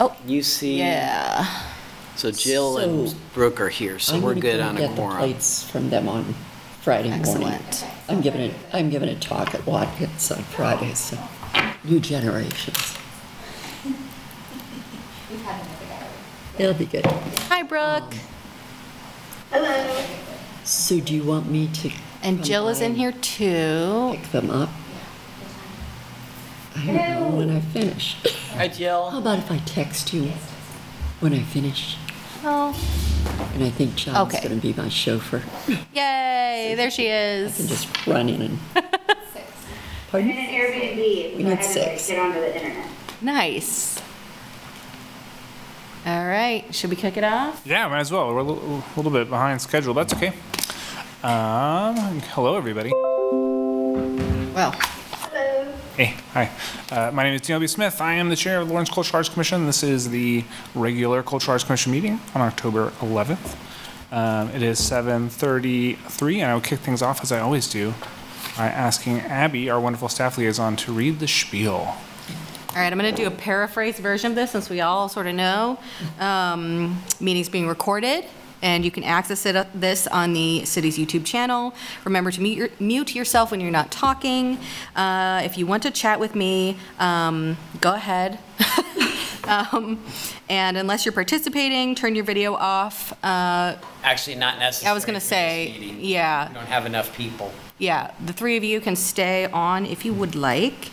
Oh, You see? yeah. So Jill and So- Brooke are here, so I'm we're gonna good go on a Get the quorum. plates from them on Friday morning. Excellent. I'm giving it, I'm giving a talk at Watkins on Friday, so, new generations. It'll be good. Hi, Brooke. Hello. So do you want me to? And come Jill is by in here too. Pick them up? I don't know when I finish. Hi, How Jill. about if I text you when I finish? Oh, And I think John's Okay. gonna be my chauffeur. yay, there she is. And is. just run in and. I'm Pardon? in an Airbnb, We so I need had to six. get onto the internet. Nice. All right, should we kick it off? Yeah, might as well. We're a little, a little bit behind schedule. That's okay. Um, hello, everybody. Well, Hello. Hey, hi. Uh, my name is Daniel B. Smith. I am the chair of the Lawrence Cultural Arts Commission. This is the regular Cultural Arts Commission meeting on October 11th. Um, it is 7:33, and I will kick things off as I always do by asking Abby, our wonderful staff liaison, to read the spiel. all right, I'm going to do a paraphrase version of this since we all sort of know. Um, Meeting's being recorded, and you can access it, uh, this on the city's YouTube channel. Remember to mute your- mute yourself when you're not talking. Uh, If you want to chat with me, um, go ahead. Um, And unless you're participating, turn your video off. Uh, Actually, not necessary. I was gonna for this say, meeting. yeah. We don't have enough people. Yeah, the three of you can stay on if you would like.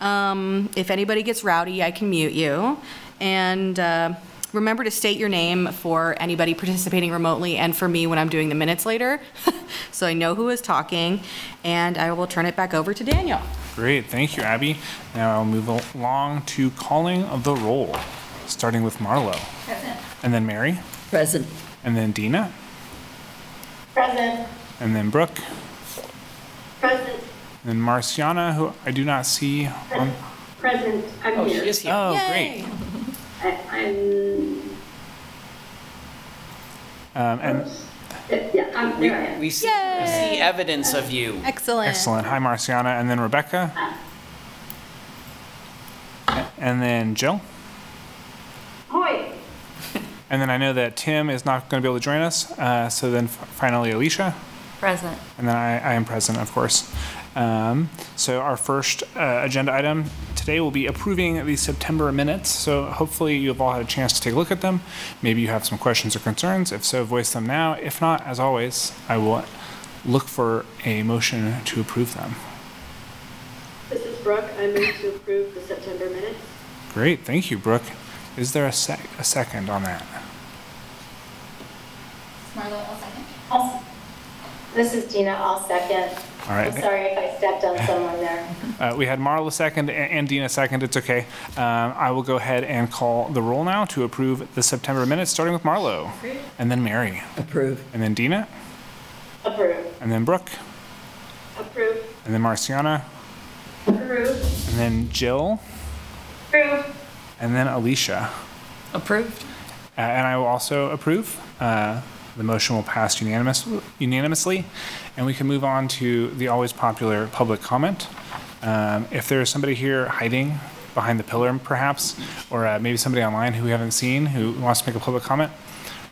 Um, If anybody gets rowdy, I can mute you. And uh, remember to state your name for anybody participating remotely and for me when I'm doing the minutes later, so I know who is talking. And I will turn it back over to Daniel. Great, thank you, Abby. Now I'll move along to calling of the roll, starting with Marlo. Present. And then Mary, Present. and then Dina, Present. and then Brooke, Present. and then Marciana, who I do not see on. Present. I'm Oh, she here. is here. Oh, Yay. great. I, I'm. Um, and Yeah, I'm We, there. We see, we see evidence of you. Excellent. excellent. Hi, Marciana, and then Rebecca, and then Jill. Hoi. And then I know that Tim is not going to be able to join us. Uh, so then f- finally, Alicia. Present. And then I, I am present, of course. Um, so our first uh, agenda item today will be approving the September minutes. So hopefully you have all had a chance to take a look at them. Maybe you have some questions or concerns. If so, voice them now. If not, as always, I will look for a motion to approve them. This is Brooke. I move to approve the September minutes. Great, thank you, Brooke. Is there a, sec- a second on that? I'll- This is Gina. I'll second. All right. I'm sorry if I stepped on someone there. Uh, we had Marla second a- and Dina second. It's okay. Um, I will go ahead and call the roll now to approve the September minutes, starting with Marlo, and then Mary, Approve. and then Dina, Approve. and then Brooke, Approve. and then Marciana, Approve. and then Jill, Approve. and then Alicia. Approved. Uh, and I will also approve. Uh, the motion will pass unanimous, unanimously, and we can move on to the always popular public comment. Um, if there is somebody here hiding behind the pillar, perhaps, or uh, maybe somebody online who we haven't seen who wants to make a public comment,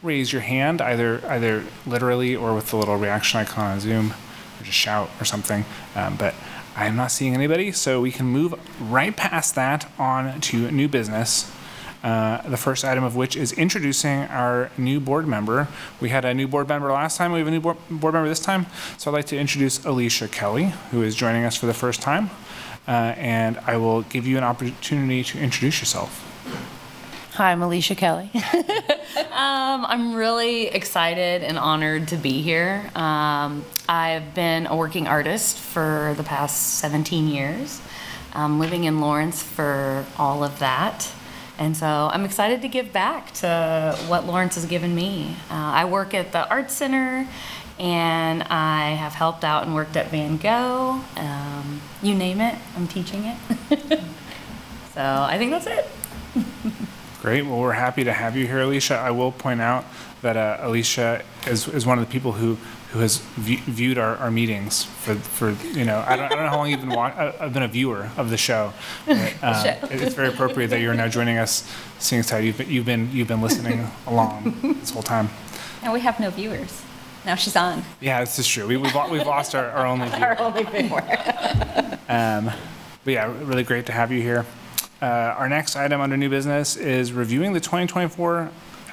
raise your hand, either either literally or with the little reaction icon on Zoom, or just shout or something. Um, but I am not seeing anybody, so we can move right past that on to new business. Uh, the first item of which is introducing our new board member. We had a new board member last time. We have a new board, board member this time. So I'd like to introduce Alicia Kelly, who is joining us for the first time. Uh, and I will give you an opportunity to introduce yourself. Hi, I'm Alicia Kelly. um, I'm really excited and honored to be here. Um, I've been a working artist for the past 17 years, um, living in Lawrence for all of that. And so I'm excited to give back to what Lawrence has given me. Uh, I work at the Art Center and I have helped out and worked at Van Go. Um, you name it, I'm teaching it. so I think that's it. Great. Well, we're happy to have you here, Alicia. I will point out that uh, Alicia is, is one of the people who, who has view- viewed our, our meetings for, for, you know, I don't, I don't know how long you've been wa, I've been a viewer of the show. but, it- It's very appropriate that you're now joining us, seeing as how you've been, you've been, you've been listening along this whole time. And we have no viewers. Now she's on. Yeah, this is true. We, we've, lo- we've lost our, our only viewer. Our Only viewer. Um, but yeah, really great to have you here. Uh, our next item under new business is reviewing the 2024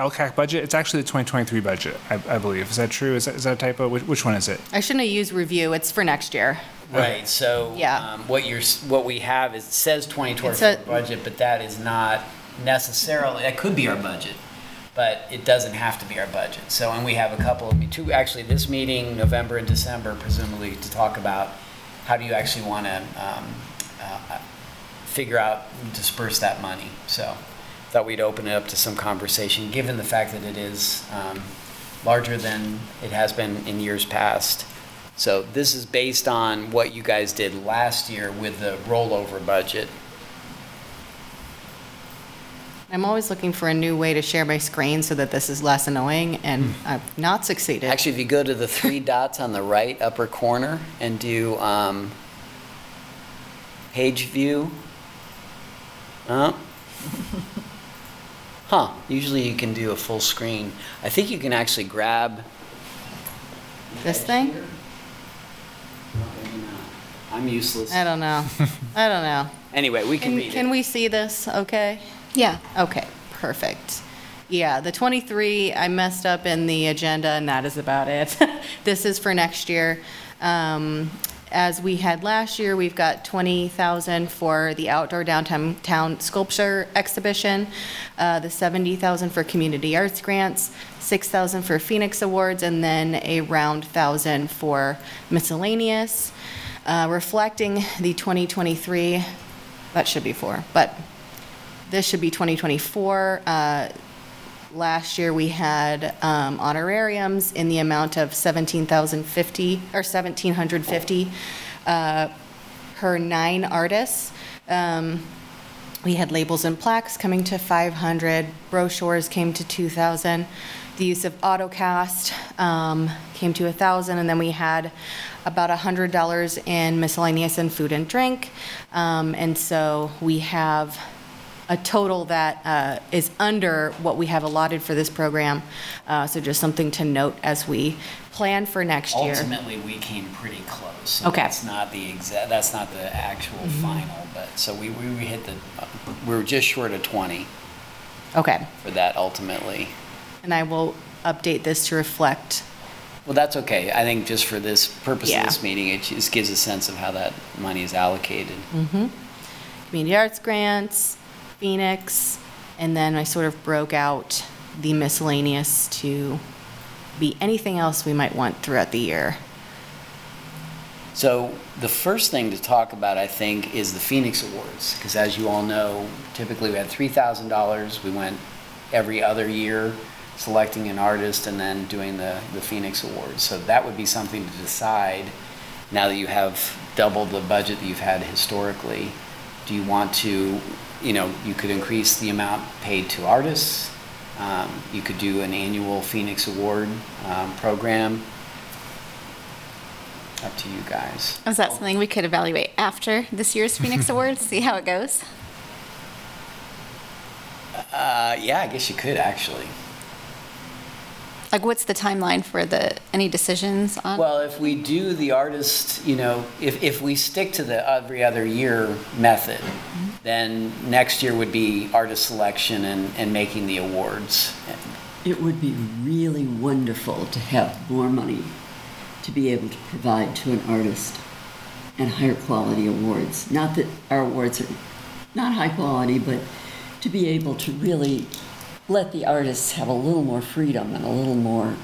LCAC budget. It's actually the 2023 budget, I, I believe. Is that true? Is that, is that a typo? Which, which one is it? I shouldn't have used review, it's for next year. Right, so. Yeah. um, What you're, s- what we have is, it says It's 2024 a- budget, but that is not necessarily, that could be our budget, but it doesn't have to be our budget. So, and we have a couple of, two, actually, this meeting, November and December, presumably, to talk about how do you actually want to figure out, disperse that money. So, thought we'd open it up to some conversation, given the fact that it is um, larger than it has been in years past. So this is based on what you guys did last year with the rollover budget. I'm always looking for a new way to share my screen so that this is less annoying, and I've not succeeded. Actually, if you go to the three dots on the right upper corner and do um, page view. Uh, Huh, usually you can do a full screen. I think you can actually grab. This thing? I'm useless. I don't know. I don't know. Anyway, we can Can, read can we see this, okay? Yeah. Okay, perfect. Yeah, the 23, I messed up in the agenda, and that is about it. This is for next year. Um, As we had last year, we've got 20,000 for the outdoor downtown town sculpture exhibition, uh, the 70,000 for community arts grants, 6,000 for Phoenix Awards, and then a round thousand for miscellaneous. Uh, Reflecting the 2023, that should be four, but this should be 2024. Uh, Last year, we had um, honorariums in the amount of 17,050, or 1,750 uh, per nine artists. Um, We had labels and plaques coming to 500, brochures came to 2,000. The use of Otocast um, came to a 1,000, and then we had about $100 in miscellaneous and food and drink. Um, And so we have a total that uh, is under what we have allotted for this program. Uh, So just something to note as we plan for next year. Ultimately, we came pretty close. So Okay. That's not the exact, that's not the actual final, but, so we, we we hit the, we were just short of 20 Okay, for that ultimately. and I will update this to reflect, Well, that's okay. I think just for this purpose of Yeah. this meeting, it just gives a sense of how that money is allocated. community arts grants, Phoenix, and then I sort of broke out the miscellaneous to be anything else we might want throughout the year. So the first thing to talk about, I think, is the Phoenix Awards, because as you all know, typically we had $3,000. We went every other year selecting an artist and then doing the, the Phoenix Awards. So that would be something to decide now that you have doubled the budget that you've had historically. Do you want to, you know, you could increase the amount paid to artists. Um, You could do an annual Phoenix Award um, program. Up to you guys. Is that something we could evaluate after this year's Phoenix Awards? See how it goes? Uh, yeah, I guess you could actually. Like, what's the timeline for the any decisions on? Well, if we do the artist, you know, if, if we stick to the every other year method, mm-hmm. then next year would be artist selection and, and making the awards. It would be really wonderful to have more money to be able to provide to an artist and higher quality awards. Not that our awards are not high quality, but to be able to really let the artists have a little more freedom and a little more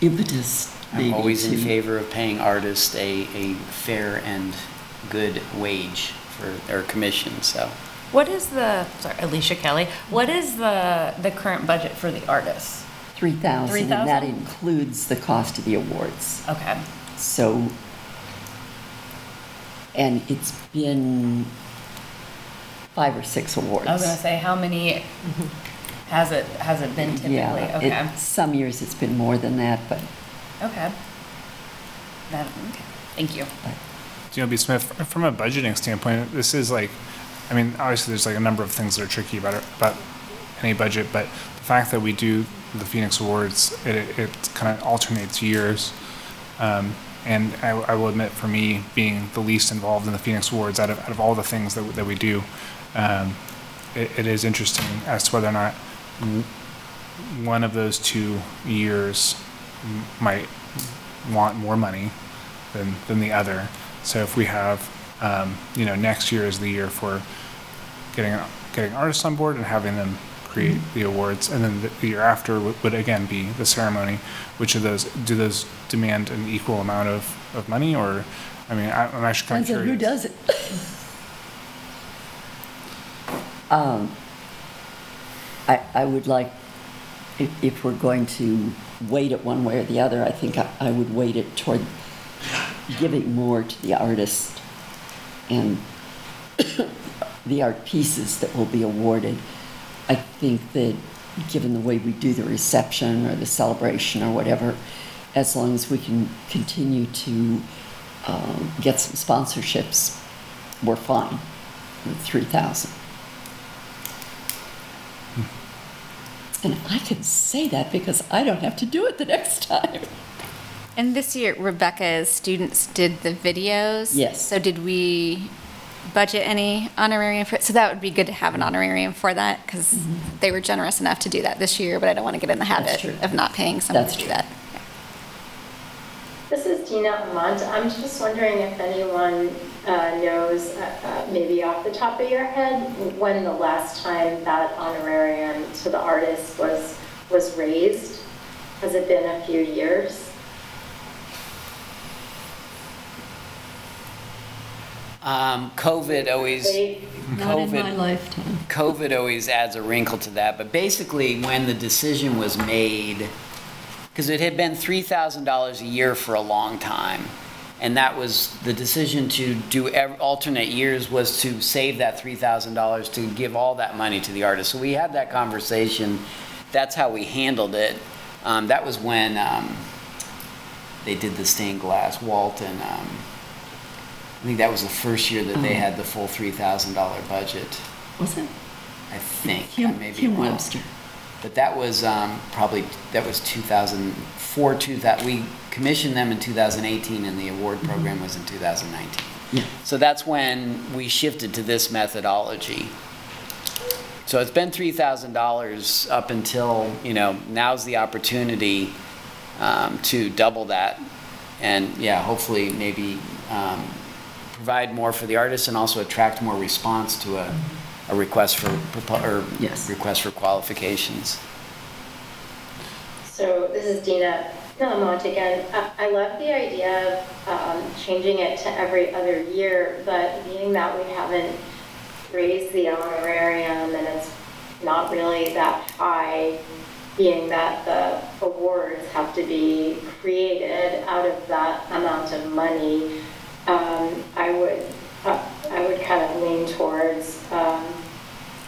impetus. I'm always in favor of paying artists a, a fair and good wage for their commission, so. What is the, sorry, Alicia Kelly, what is the, the current budget for the artists? 3,000, and that 3,000? includes the cost of the awards. Okay. So, and it's been five or six awards. I was gonna say, how many, Has it, has it been typically? Yeah, Okay, it- some years it's been more than that, but okay. That, okay, thank you. you know, B. Smith, from a budgeting standpoint, this is like, I mean, obviously there's like a number of things that are tricky about it, about any budget, but the fact that we do the Phoenix Awards, it, it kind of alternates years. Um, and I, I will admit, for me, being the least involved in the Phoenix Awards, out of, out of all the things that, that we do, um, it, it is interesting as to whether or not w- one of those two years m- might want more money than, than the other. So if we have, um, you know, next year is the year for getting, getting artists on board and having them create the awards, and then the- year after would, would again be the ceremony. Which of those, do those demand an equal amount of, of money, or, I mean, I- I'm actually kind of depends curious. who does it. Um, I, I would like, if, if we're going to weight it one way or the other, I think I, I would weight it toward giving more to the artist and the art pieces that will be awarded. I think that, given the way we do the reception or the celebration or whatever, as long as we can continue to um, get some sponsorships, we're fine with 3,000. And I can say that because I don't have to do it the next time. And this year Rebecca's students did the videos. Yes. So did we budget any honorarium for, it? so that would be good to have an honorarium for that because mm-hmm. they were generous enough to do that this year, but I don't want to get in the habit of not paying someone That's to do true. that. This is Dina Lamont. I'm just wondering if anyone uh, knows, uh, uh, maybe off the top of your head, when the last time that honorarium to the artist was, was raised? Has it been a few years? Um, COVID always, Not in my COVID, lifetime. COVID always adds a wrinkle to that, but basically, when the decision was made, because it had been three thousand dollars a year for a long time, and that was, the decision to do ev- alternate years was to save that three thousand dollars to give all that money to the artist. So we had that conversation, that's how we handled it. Um, that was when, um, they did the stained glass, Walton, um, I think that was the first year that they had the full three thousand dollar budget. Was it? I think. I Hume, may be Hume wrong. Webster. But that was um, probably, that was 2004, 2000, we commissioned them in 2018 and the award program was in 2019. Yeah. So that's when we shifted to this methodology. So it's been $3,000 up until, you know, now's the opportunity um, to double that. And yeah, hopefully maybe um, provide more for the artists and also attract more response to a, a request for, propo- or Yes. request for qualifications. So this is Dina Lamont again. I, I love the idea of um, changing it to every other year, but being that we haven't raised the honorarium and it's not really that high, being that the awards have to be created out of that amount of money, um, I would, uh, I would kind of lean towards, um,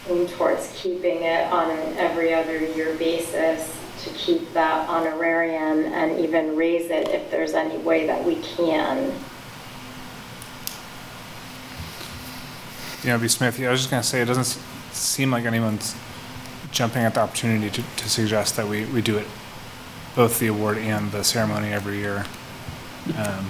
lean towards keeping it on an every other year basis to keep that honorarium and even raise it if there's any way that we can. You know, B. Smith, I was just gonna say, it doesn't s- seem like anyone's jumping at the opportunity to, to suggest that we, we do it, both the award and the ceremony every year. Um,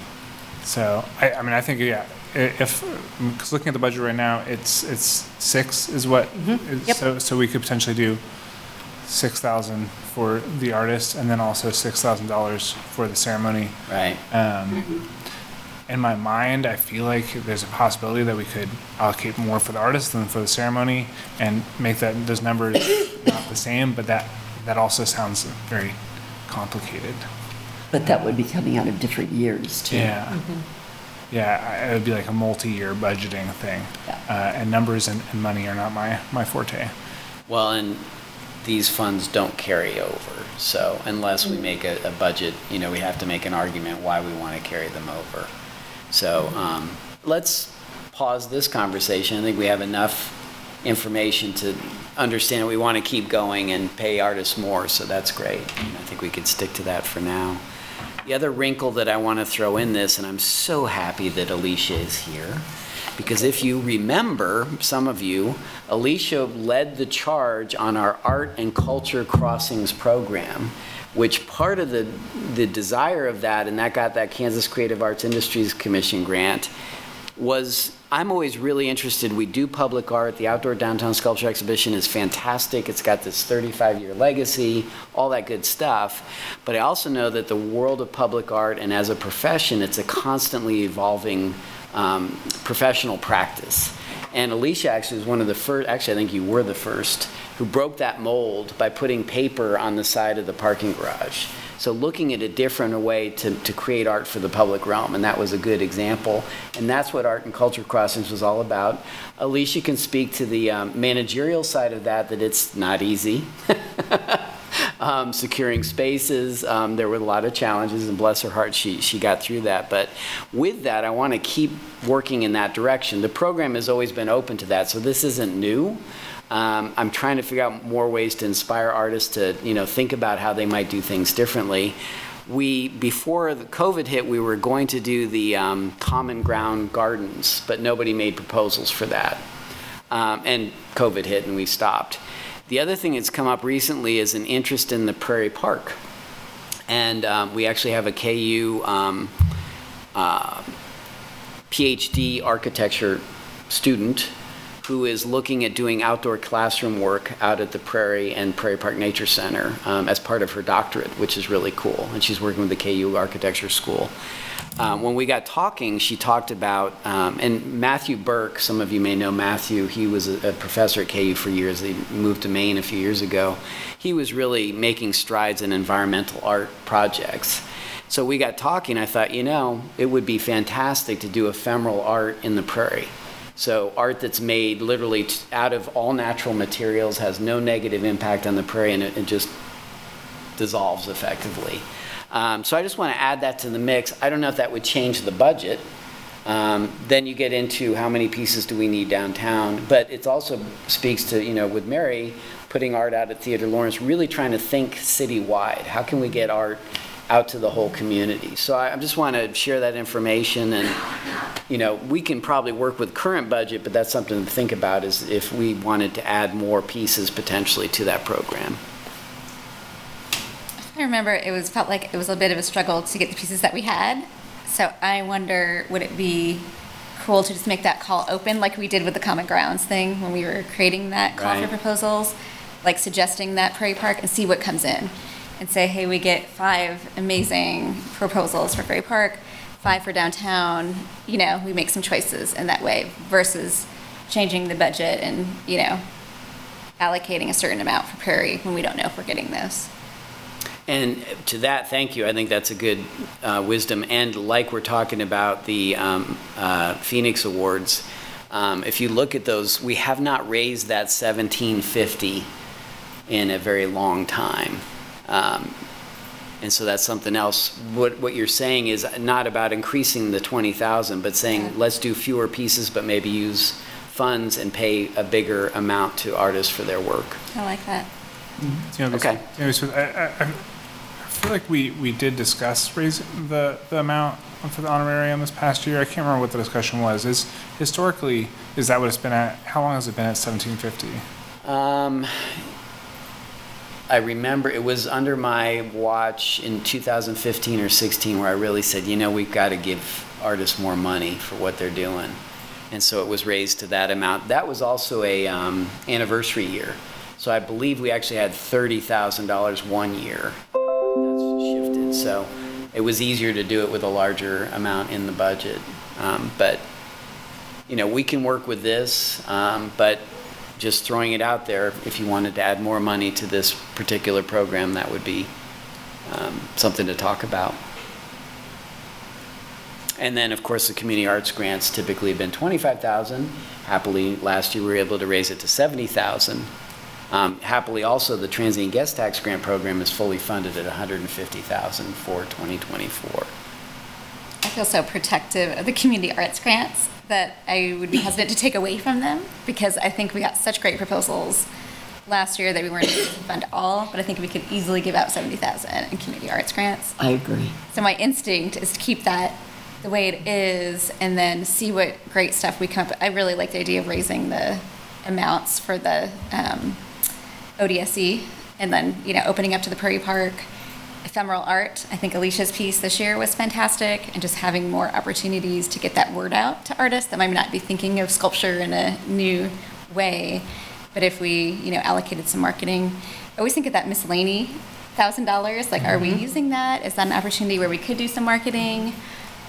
So, I, I mean, I think, yeah, i- if, because looking at the budget right now, it's, it's six is what? is- Yep. So, so we could potentially do six thousand for the artist and then also six thousand dollars for the ceremony. Right. Um, in my mind, I feel like there's a possibility that we could allocate more for the artist than for the ceremony and make that, those numbers not the same, but that, that also sounds very complicated. But that would be coming out of different years, too. Yeah. Yeah, I- it would be like a multi-year budgeting thing. Yeah. Uh, and numbers and, and money are not my, my forte. Well, and these funds don't carry over, so unless we make a, a budget, you know, we have to make an argument why we want to carry them over. So, um, let's pause this conversation. I think we have enough information to understand we want to keep going and pay artists more, so that's great. And I think we could stick to that for now. The other wrinkle that I want to throw in this, and I'm so happy that Alicia is here, because if you remember, some of you, Alicia led the charge on our Art and Culture Crossings program, which part of the, the desire of that, and that got that Kansas Creative Arts Industries Commission grant, was I'm always really interested. We do public art. The Outdoor Downtown Sculpture Exhibition is fantastic. It's got this 35 year legacy, all that good stuff. But I also know that the world of public art and as a profession, it's a constantly evolving um, professional practice. And Alicia actually was one of the first, actually, I think you were the first, who broke that mold by putting paper on the side of the parking garage. So looking at a different way to, to create art for the public realm, and that was a good example. And that's what Art and Culture Crossings was all about. Alicia can speak to the um, managerial side of that, that it's not easy. um, securing spaces, um, there were a lot of challenges, and bless her heart, she, she got through that. But with that, I want to keep working in that direction. The program has always been open to that, so this isn't new. Um, I'm trying to figure out more ways to inspire artists to, you know, think about how they might do things differently. We, before the COVID hit, we were going to do the um, common ground gardens, but nobody made proposals for that. Um, and COVID hit and we stopped. The other thing that's come up recently is an interest in the Prairie Park. And um, we actually have a KU um, uh, PhD architecture student who is looking at doing outdoor classroom work out at the Prairie and Prairie Park Nature Center um, as part of her doctorate, which is really cool. And she's working with the KU Architecture School. Um, when we got talking, she talked about, um, and Matthew Burke, some of you may know Matthew, he was a, a professor at KU for years. He moved to Maine a few years ago. He was really making strides in environmental art projects. So we got talking. I thought, you know, it would be fantastic to do ephemeral art in the prairie. So art that's made literally t- out of all natural materials has no negative impact on the prairie, and it, it just dissolves effectively. Um, so I just want to add that to the mix. I don't know if that would change the budget. Um, then you get into how many pieces do we need downtown, but it also speaks to you know with Mary putting art out at Theater Lawrence, really trying to think citywide. How can we get art out to the whole community? So I, I just want to share that information, and you know we can probably work with current budget, but that's something to think about is if we wanted to add more pieces potentially to that program. Remember it was felt like it was a bit of a struggle to get the pieces that we had. So I wonder, would it be cool to just make that call open like we did with the Common Grounds thing when we were creating that call for Right. proposals, like suggesting that Prairie Park and see what comes in, and say, hey, we get five amazing proposals for Prairie Park, five for downtown. You know, we make some choices in that way versus changing the budget and you know allocating a certain amount for Prairie when we don't know if we're getting those. And to that, thank you. I think that's a good uh, wisdom. And like we're talking about the um, uh, Phoenix Awards, um, if you look at those, we have not raised that 1750 in a very long time. Um, and so that's something else. What, what you're saying is not about increasing the 20,000, but saying let's do fewer pieces, but maybe use funds and pay a bigger amount to artists for their work. I like that. You know, this- Okay. you know, so I, I, I feel like we, we did discuss raising the, the amount for the honorarium this past year. I can't remember what the discussion was. Is historically, is that what it's been at? How long has it been at seventeen fifty? Um, I remember it was under my watch in 2015 or 16 where I really said, you know, we've got to give artists more money for what they're doing. And so it was raised to that amount. That was also a um, anniversary year. So I believe we actually had $30,000 one year. So it was easier to do it with a larger amount in the budget. Um, but you know, we can work with this, um, but just throwing it out there, if you wanted to add more money to this particular program, that would be um, something to talk about. And then, of course, the community arts grants typically have been 25,000. Happily, last year we were able to raise it to 70,000. Um, happily, also, the transient guest tax grant program is fully funded at 150,000 for 2024. I feel so protective of the community arts grants that I would be hesitant to take away from them because I think we got such great proposals last year that we weren't able to fund all, but I think we could easily give out 70,000 in community arts grants. I agree. So my instinct is to keep that the way it is and then see what great stuff we come up with. I really like the idea of raising the amounts for the um, ODSE and then, you know, opening up to the Prairie Park. Ephemeral art, I think Alicia's piece this year was fantastic and just having more opportunities to get that word out to artists that might not be thinking of sculpture in a new way. But if we, you know, allocated some marketing, I always think of that miscellany thousand dollars. Like, are we mm-hmm. using that? Is that an opportunity where we could do some marketing?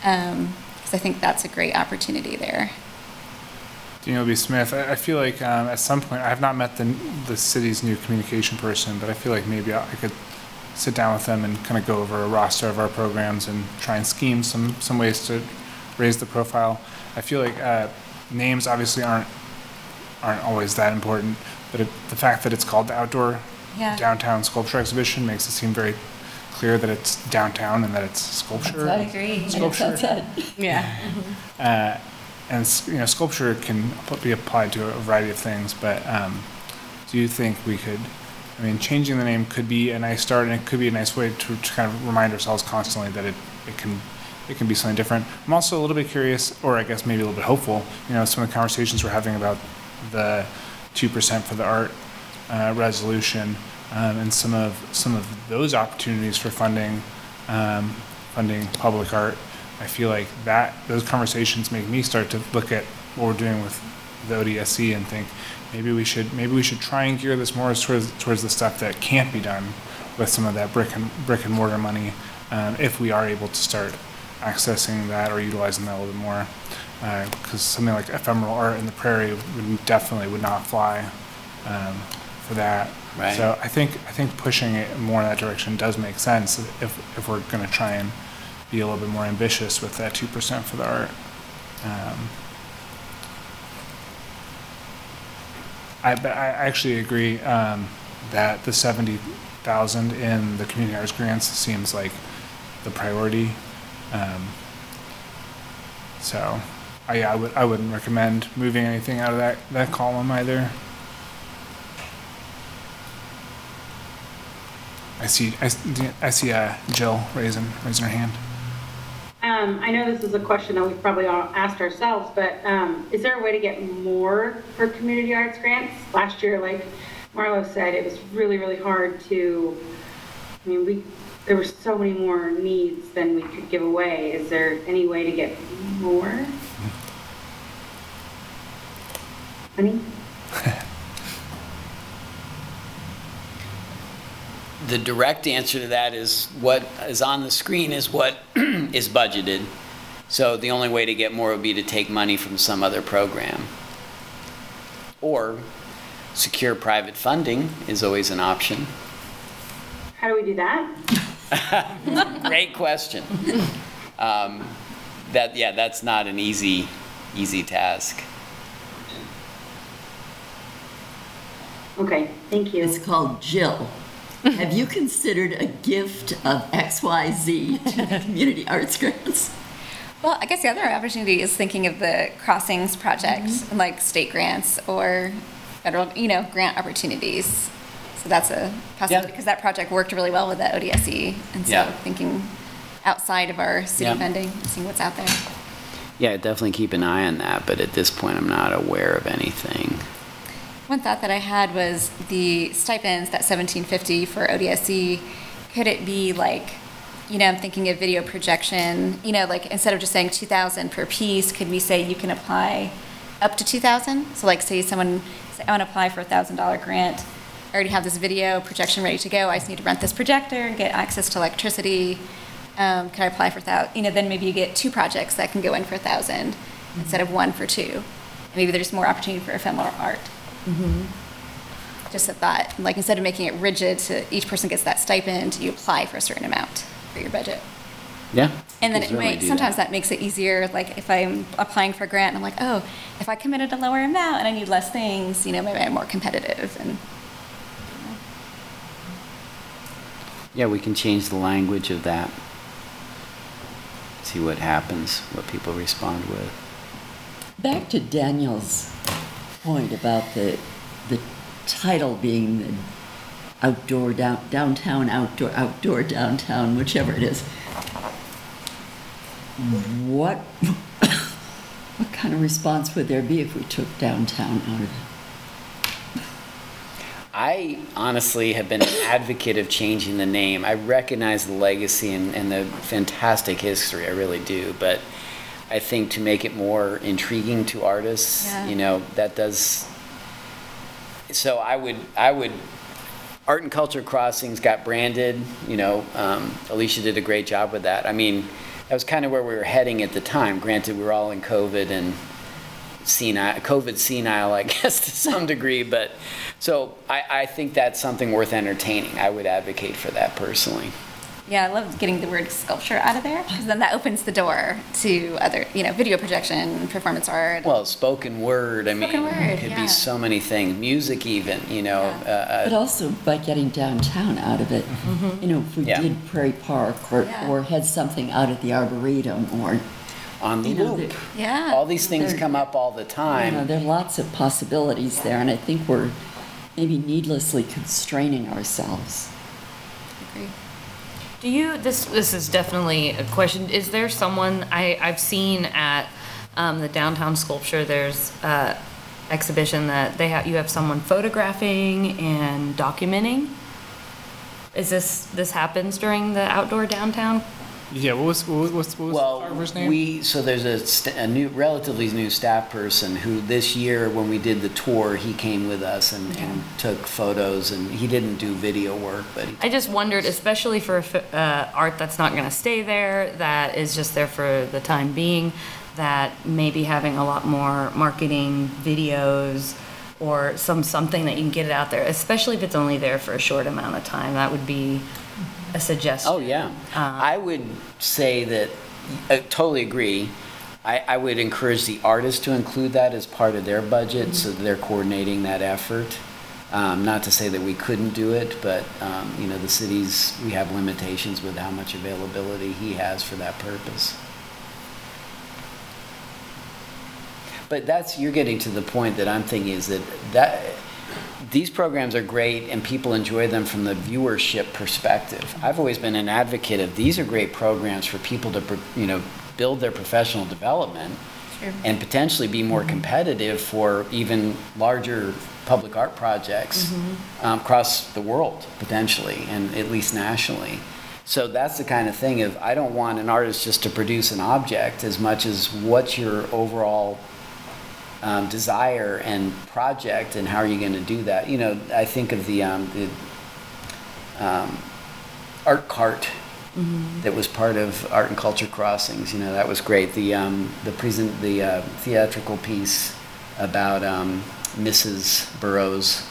Um, because I think that's a great opportunity there. Daniel B. Smith, I, I feel like um, at some point, I have not met the, the city's new communication person, but I feel like maybe I could sit down with them and kind of go over a roster of our programs and try and scheme some, some ways to raise the profile. I feel like uh, names obviously aren't aren't always that important, but it, the fact that it's called the Outdoor Yeah. Downtown Sculpture Exhibition makes it seem very clear that it's downtown and that it's sculpture. I agree. Sculpture. Yeah. Uh, and you know, sculpture can be applied to a variety of things. But um, do you think we could? I mean, changing the name could be a nice start, and it could be a nice way to, to kind of remind ourselves constantly that it, it can it can be something different. I'm also a little bit curious, or I guess maybe a little bit hopeful. You know, some of the conversations we're having about the two percent for the art uh, resolution, um, and some of some of those opportunities for funding um, funding public art. I feel like that those conversations make me start to look at what we're doing with the ODSE and think maybe we should maybe we should try and gear this more towards towards the stuff that can't be done with some of that brick and brick and mortar money um, if we are able to start accessing that or utilizing that a little bit more because something like ephemeral art in the prairie would definitely would not fly um, for that. Right. So I think I think pushing it more in that direction does make sense if if we're going to try and be a little bit more ambitious with that two percent for the art. Um, I I actually agree um, that the seventy thousand in the community arts grants seems like the priority. Um, so, I I would I wouldn't recommend moving anything out of that that column either. I see I, I see uh, Jill raising raising her hand. Um, I know this is a question that we've probably all asked ourselves, but, um, is there a way to get more for community arts grants? Last year, like Marlo said, it was really, really hard to, I mean, we, there were so many more needs than we could give away. Is there any way to get more? Honey? The direct answer to that is what is on the screen is what is budgeted. So the only way to get more would be to take money from some other program. Or secure private funding is always an option. How do we do that? Great question. Um, That, yeah, that's not an easy, easy task. Okay, thank you. It's called Jill. Have you considered a gift of XYZ to the community arts grants? Well, I guess the other opportunity is thinking of the Crossings project, and mm-hmm. like state grants or federal, you know, grant opportunities. So that's a possibility, Yeah. because that project worked really well with the ODSE. And so Yeah. thinking outside of our city Yeah. funding, seeing what's out there. Yeah, definitely keep an eye on that, but at this point, I'm not aware of anything. One thought that I had was the stipends, that seventeen fifty for ODSE, could it be like, you know, I'm thinking of video projection, you know, like instead of just saying two thousand per piece, could we say you can apply up to two thousand? So like say someone, say I want to apply for a thousand dollar grant, I already have this video projection ready to go, I just need to rent this projector and get access to electricity. Um, can I apply for thou, you know, then maybe you get two projects that can go in for a thousand instead of one for two. And Maybe there's more opportunity for ephemeral art. Mm-hmm. Just a thought, like instead of making it rigid to each person gets that stipend, you apply for a certain amount for your budget. Yeah. And then it might, sometimes that makes it easier, like if I'm applying for a grant, I'm like, oh, if I committed a lower amount and I need less things, you know, maybe I'm more competitive and. Yeah, we can change the language of that. See what happens, what people respond with. Back to Daniel's point about the, the title being the outdoor, down, downtown, outdoor, outdoor, downtown, whichever it is. What, what kind of response would there be if we took downtown out of it? I honestly have been an advocate of changing the name. I recognize the legacy and, and the fantastic history, I really do. But I think to make it more intriguing to artists, Yeah. you know, that does. So I would, I would, Art and Culture Crossings got branded, you know, um, Alicia did a great job with that. I mean, that was kind of where we were heading at the time. Granted, we were all in COVID and senile, COVID senile, I guess, to some degree. But so I, I think that's something worth entertaining. I would advocate for that personally. Yeah, I love getting the word sculpture out of there because then that opens the door to other, you know, video projection, performance art. Well, spoken word, I mean, Spoken word, could yeah. be so many things. Music, even, you know. Yeah. But Uh, uh, also by getting downtown out of it, you know, if we Yeah. did Prairie Park or, Yeah. or had something out at the Arboretum or, on the you know, loop. the- yeah. All these things There- come up all the you know, time. there are lots of possibilities there, and I think we're maybe needlessly constraining ourselves. Do you, this, this is definitely a question, is there someone, I, I've seen at um, the downtown sculpture, there's a exhibition that they have, you have someone photographing and documenting? Is this, this happens during the outdoor downtown? Yeah, what was, what was, what was the Well, photographer's name? we, so there's a, st- a new, relatively new staff person who this year, when we did the tour, he came with us and, and took photos and he didn't do video work, but he I just wondered, especially for uh, art that's not going to stay there, that is just there for the time being, that maybe having a lot more marketing videos or some something that you can get it out there, especially if it's only there for a short amount of time. That would be a suggestion. Oh, yeah. Uh, I would say that, I totally agree. I, I would encourage the artists to include that as part of their budget, so that they're coordinating that effort. Um, not to say that we couldn't do it, but, um, you know, the cities, we have limitations with how much availability he has for that purpose. But that's, you're getting to the point that I'm thinking is that, that, these programs are great and people enjoy them from the viewership perspective. I've always been an advocate of, these are great programs for people to, you know, build their professional development Sure. and potentially be more competitive for even larger public art projects um, across the world, potentially, and at least nationally. So that's the kind of thing of, I don't want an artist just to produce an object as much as what's your overall um, desire and project and how are you going to do that? You know, I think of the, um, the um, art cart that was part of Art and Culture Crossings. You know, that was great. The um, the present the uh, theatrical piece about um, Mrs. Burroughs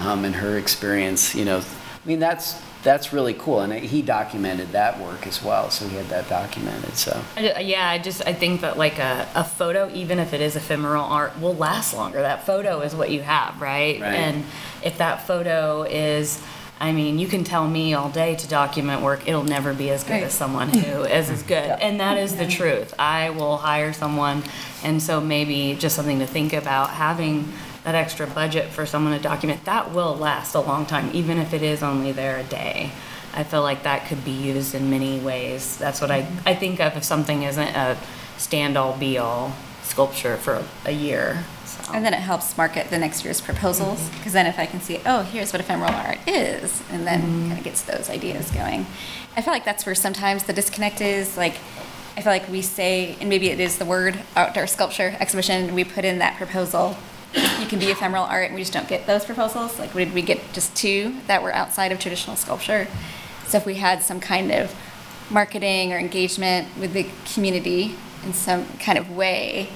um, and her experience. You know, I mean that's that's really cool, and he documented that work as well. So he had that documented. So. I yeah, I just I think that like a, a photo, even if it is ephemeral art, will last longer. That photo is what you have, right? Right. And if that photo is, I mean, you can tell me all day to document work, it'll never be as good Right. as someone who is as good. And that is the truth. I will hire someone, and so maybe just something to think about having that extra budget for someone to document that will last a long time, even if it is only there a day. I feel like that could be used in many ways. That's what I, I think of if something isn't a stand-all be-all sculpture for a year. So. And then it helps market the next year's proposals, mm-hmm. because then if I can see, oh, here's what ephemeral art is, and then mm-hmm. kind of gets those ideas going. I feel like that's where sometimes the disconnect is, like, I feel like we say, and maybe it is the word outdoor sculpture exhibition, we put in that proposal, you can be ephemeral art, and we just don't get those proposals. Like, did we get just two that were outside of traditional sculpture? So if we had some kind of marketing or engagement with the community in some kind of way,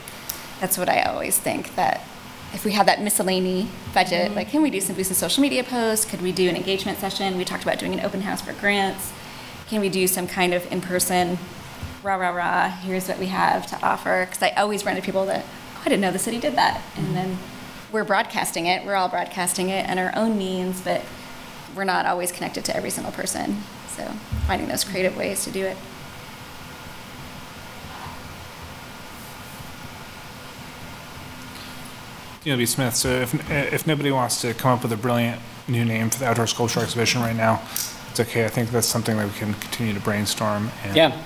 that's what I always think that if we have that miscellany budget, mm-hmm. like can we do some boost in social media posts? Could we do an engagement session? We talked about doing an open house for grants. Can we do some kind of in-person rah rah rah? Here's what we have to offer. Because I always run into people that I didn't know the city did that, and mm-hmm. then we're broadcasting it. We're all broadcasting it in our own means, but we're not always connected to every single person. So finding those mm-hmm. creative ways to do it. DLB Smith, so if, if nobody wants to come up with a brilliant new name for the outdoor sculpture exhibition right now, it's okay. I think that's something that we can continue to brainstorm and Yeah,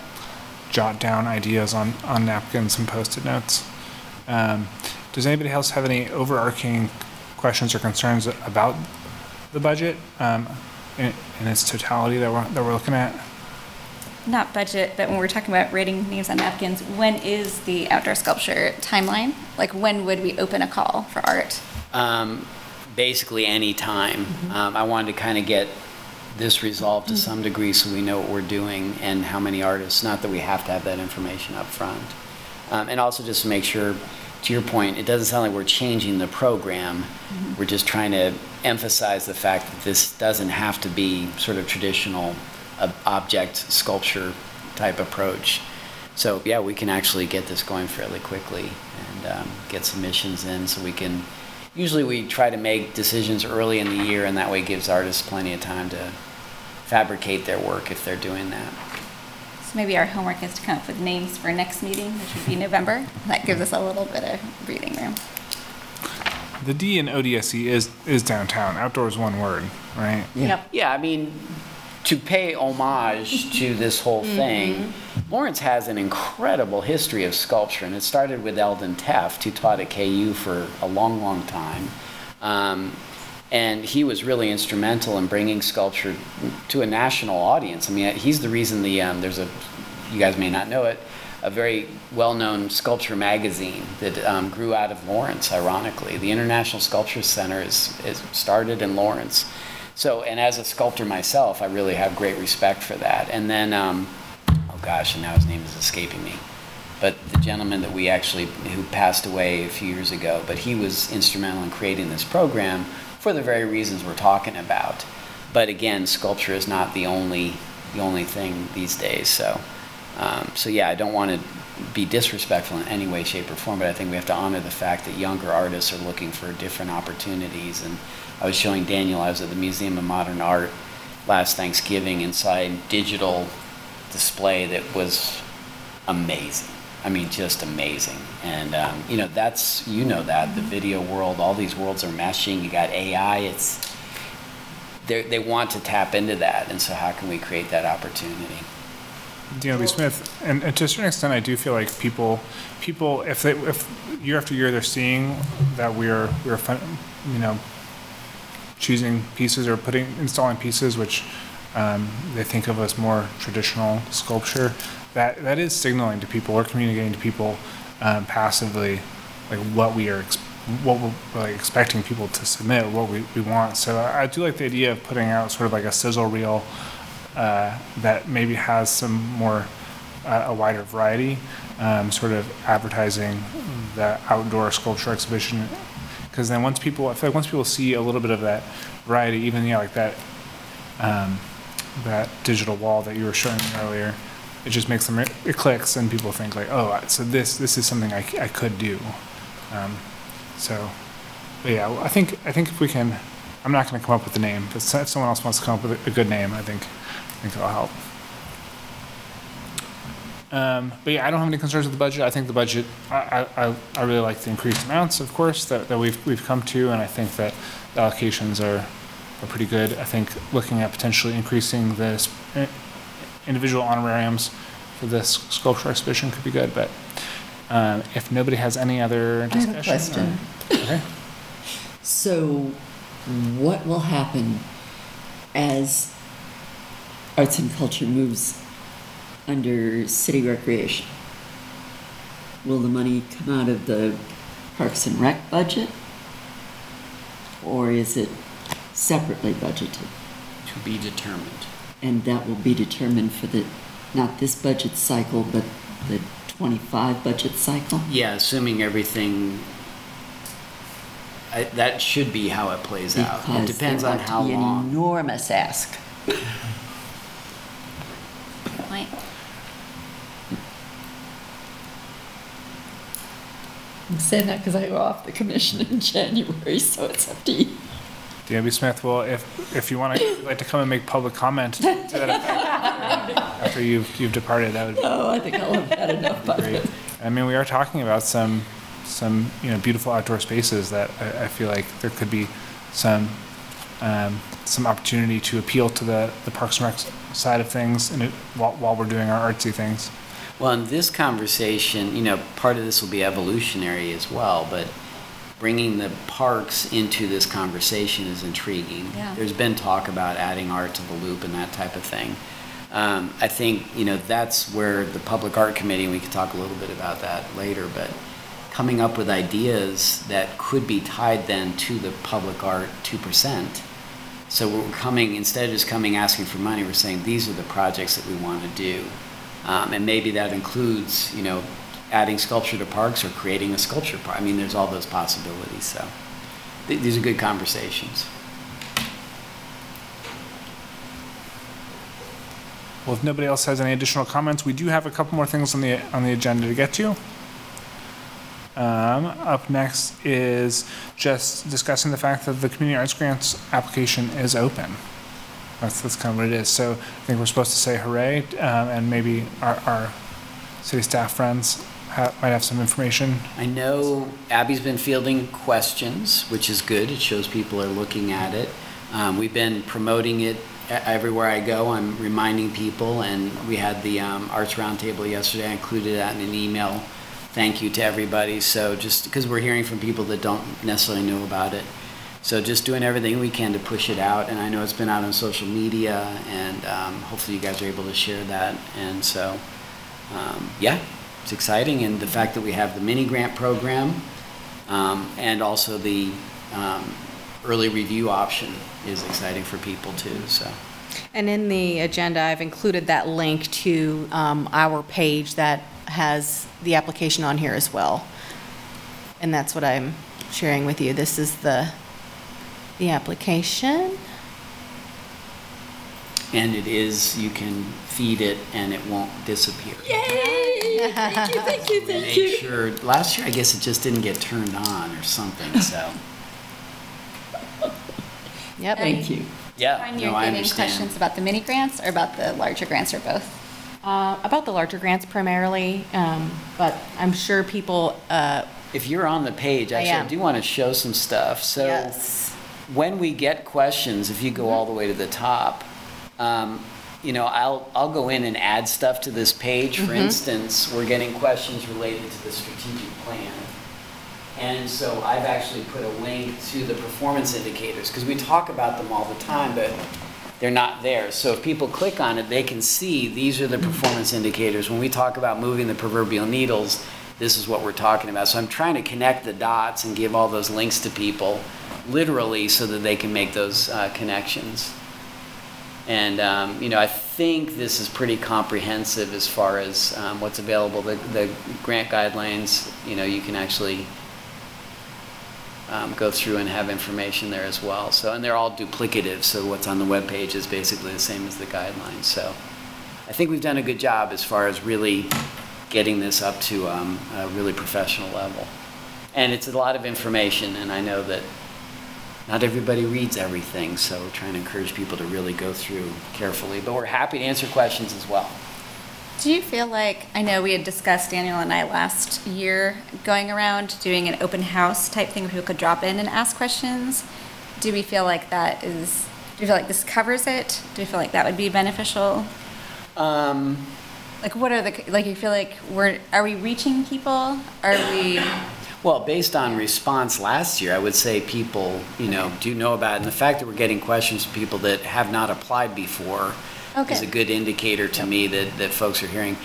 jot down ideas on, on napkins and post-it notes. Um, does anybody else have any overarching questions or concerns about the budget um, in, in its totality that we're, that we're looking at? Not budget, but when we're talking about writing names on napkins, when is the outdoor sculpture timeline? Like, when would we open a call for art? um, basically any time. Um, I wanted to kind of get this resolved to some degree so we know what we're doing and how many artists, not that we have to have that information up front. Um, and also just to make sure, to your point, it doesn't sound like we're changing the program. We're just trying to emphasize the fact that this doesn't have to be sort of traditional uh, object sculpture type approach. So yeah, we can actually get this going fairly quickly and um, get submissions in so we can, usually we try to make decisions early in the year and that way gives artists plenty of time to fabricate their work if they're doing that. So maybe our homework is to come up with names for next meeting, which would be November. That gives us a little bit of breathing room. The D in ODSE is, is downtown. Outdoor is one word, right? Yep. Yeah, I mean, to pay homage to this whole thing, Lawrence has an incredible history of sculpture, and it started with Elden Tefft, who taught at KU for a long, long time. Um, and he was really instrumental in bringing sculpture to a national audience. I mean, he's the reason the um, there's a you guys may not know it a very well-known sculpture magazine that um, grew out of Lawrence. Ironically, the International Sculpture Center is, is started in Lawrence. So, and as a sculptor myself, I really have great respect for that. And then, um, oh gosh, and now his name is escaping me. But the gentleman that we actually, who passed away a few years ago, but he was instrumental in creating this program for the very reasons we're talking about. But again, sculpture is not the only, the only thing these days. So, um, so yeah, I don't want to be disrespectful in any way, shape, or form, but I think we have to honor the fact that younger artists are looking for different opportunities. And I was showing Daniel, I was at the Museum of Modern Art last Thanksgiving inside digital display that was amazing. I mean, just amazing. And, um, you know, that's, you know that, the video world, all these worlds are meshing. You got AI, it's, they they want to tap into that. And so how can we create that opportunity? DLB Smith, and, and to a certain extent, I do feel like people, people, if they, if year after year they're seeing that we're, we're, fun- you know, choosing pieces or putting, installing pieces which um, they think of as more traditional sculpture, that, that is signaling to people or communicating to people um, passively, like what we are, ex- what we're like expecting people to submit, what we, we want. So I I do like the idea of putting out sort of like a sizzle reel uh, that maybe has some more, uh, a wider variety, um, sort of advertising the outdoor sculpture exhibition. Because then once people, I feel like once people see a little bit of that variety, even, yeah, like that, um, that digital wall that you were showing earlier, it just makes them, it clicks and people think like, oh, so this, this is something I, I could do. Um, so, yeah, I think, I think if we can, I'm not gonna come up with the name, but if someone else wants to come up with a, good name, I think, I think it'll help. Um, but yeah, I don't have any concerns with the budget. I think the budget, I, I, I- I really like the increased amounts, of course, that, that we've, we've come to, and I think that the allocations are, are pretty good. I think looking at potentially increasing this eh, individual honorariums for this sculpture exhibition could be good, but, um, if nobody has any other I discussion. have a question. or- Okay. So, what will happen as arts and culture moves under city recreation? Will the money come out of the Parks and Rec budget? Or is it separately budgeted? To be determined. And that will be determined for the, not this budget cycle, but the 25 budget cycle? Yeah, assuming everything, I, that should be how it plays out. It Because depends there on ought how to be an long. enormous ask. Point. I'm saying that because I go off the commission in January, so it's up to you. DLB Smith, well, if, if you want to, like to come and make public comment to that effect, after you've, you've departed, that would be Oh, I think I'll have had enough by great. then. I mean, we are talking about some some, you know, beautiful outdoor spaces that I, I feel like there could be some, um, some opportunity to appeal to the, the Parks and Rec side of things and it, while, while we're doing our artsy things. Well, in this conversation, you know, part of this will be evolutionary as well, but bringing the parks into this conversation is intriguing. Yeah. There's been talk about adding art to the loop and that type of thing. Um, I think, you know, that's where the Public Art Committee, and we could talk a little bit about that later, but coming up with ideas that could be tied then to the public art 2%. So we're coming, instead of just coming asking for money, we're saying, these are the projects that we want to do. Um, and maybe that includes, you know, adding sculpture to parks or creating a sculpture park. I mean, there's all those possibilities, so th- these are good conversations. Well, if nobody else has any additional comments, we do have a couple more things on the, on the agenda to get to. Um, up next is just discussing the fact that the community arts grants application is open. That's, that's kind of what it is. So I think we're supposed to say hooray, um, and maybe our, our city staff friends might have some information. I know Abby's been fielding questions, which is good. It shows people are looking at it. Um, we've been promoting it everywhere I go. I'm reminding people, and we had the um, Arts Roundtable yesterday. I included that in an email. Thank you to everybody. So just because we're hearing from people that don't necessarily know about it. So just doing everything we can to push it out. And I know it's been out on social media, and um, hopefully you guys are able to share that. And so, um, yeah, it's exciting. And the fact that we have the mini grant program um, and also the um, early review option is exciting for people too. So, And in the agenda, I've included that link to um, our page that has the application on here as well. And that's what I'm sharing with you. This is the, the application. and it is you can feed it and it won't disappear. Yay! Thank you, thank you, thank Make you. sure. Last year, I guess it just didn't get turned on or something. So, Yep. Thank you. yeah, Find no, you're I getting understand. questions about the mini grants or about the larger grants or both? Uh, About the larger grants primarily, um, but I'm sure people, uh, If you're on the page, I actually, I, am. do want to show some stuff. So, yes. when we get questions, if you go all the way to the top, um, you know, I'll, I'll go in and add stuff to this page. For instance, we're getting questions related to the strategic plan. And so I've actually put a link to the performance indicators, because we talk about them all the time, but they're not there. So if people click on it, they can see these are the performance indicators. When we talk about moving the proverbial needles, this is what we're talking about. So I'm trying to connect the dots and give all those links to people, literally, so that they can make those uh, connections. And, um, you know, I think this is pretty comprehensive as far as um, what's available. The, the grant guidelines, you know, you can actually um, go through and have information there as well. So, and they're all duplicative, so what's on the web page is basically the same as the guidelines. So I think we've done a good job as far as really getting this up to um, a really professional level. And it's a lot of information, and I know that not everybody reads everything, so we're trying to encourage people to really go through carefully. But we're happy to answer questions as well. Do you feel like, I know we had discussed, Daniel and I, last year, going around doing an open house type thing where people could drop in and ask questions? Do we feel like that is, do we feel like this covers it? Do we feel like that would be beneficial? Um, Like, what are the, like, you feel like we're, are we reaching people? Are we, Well, based on response last year, I would say people, you know, do know about it. And the fact that we're getting questions from people that have not applied before is a good indicator to me that, that folks are hearing.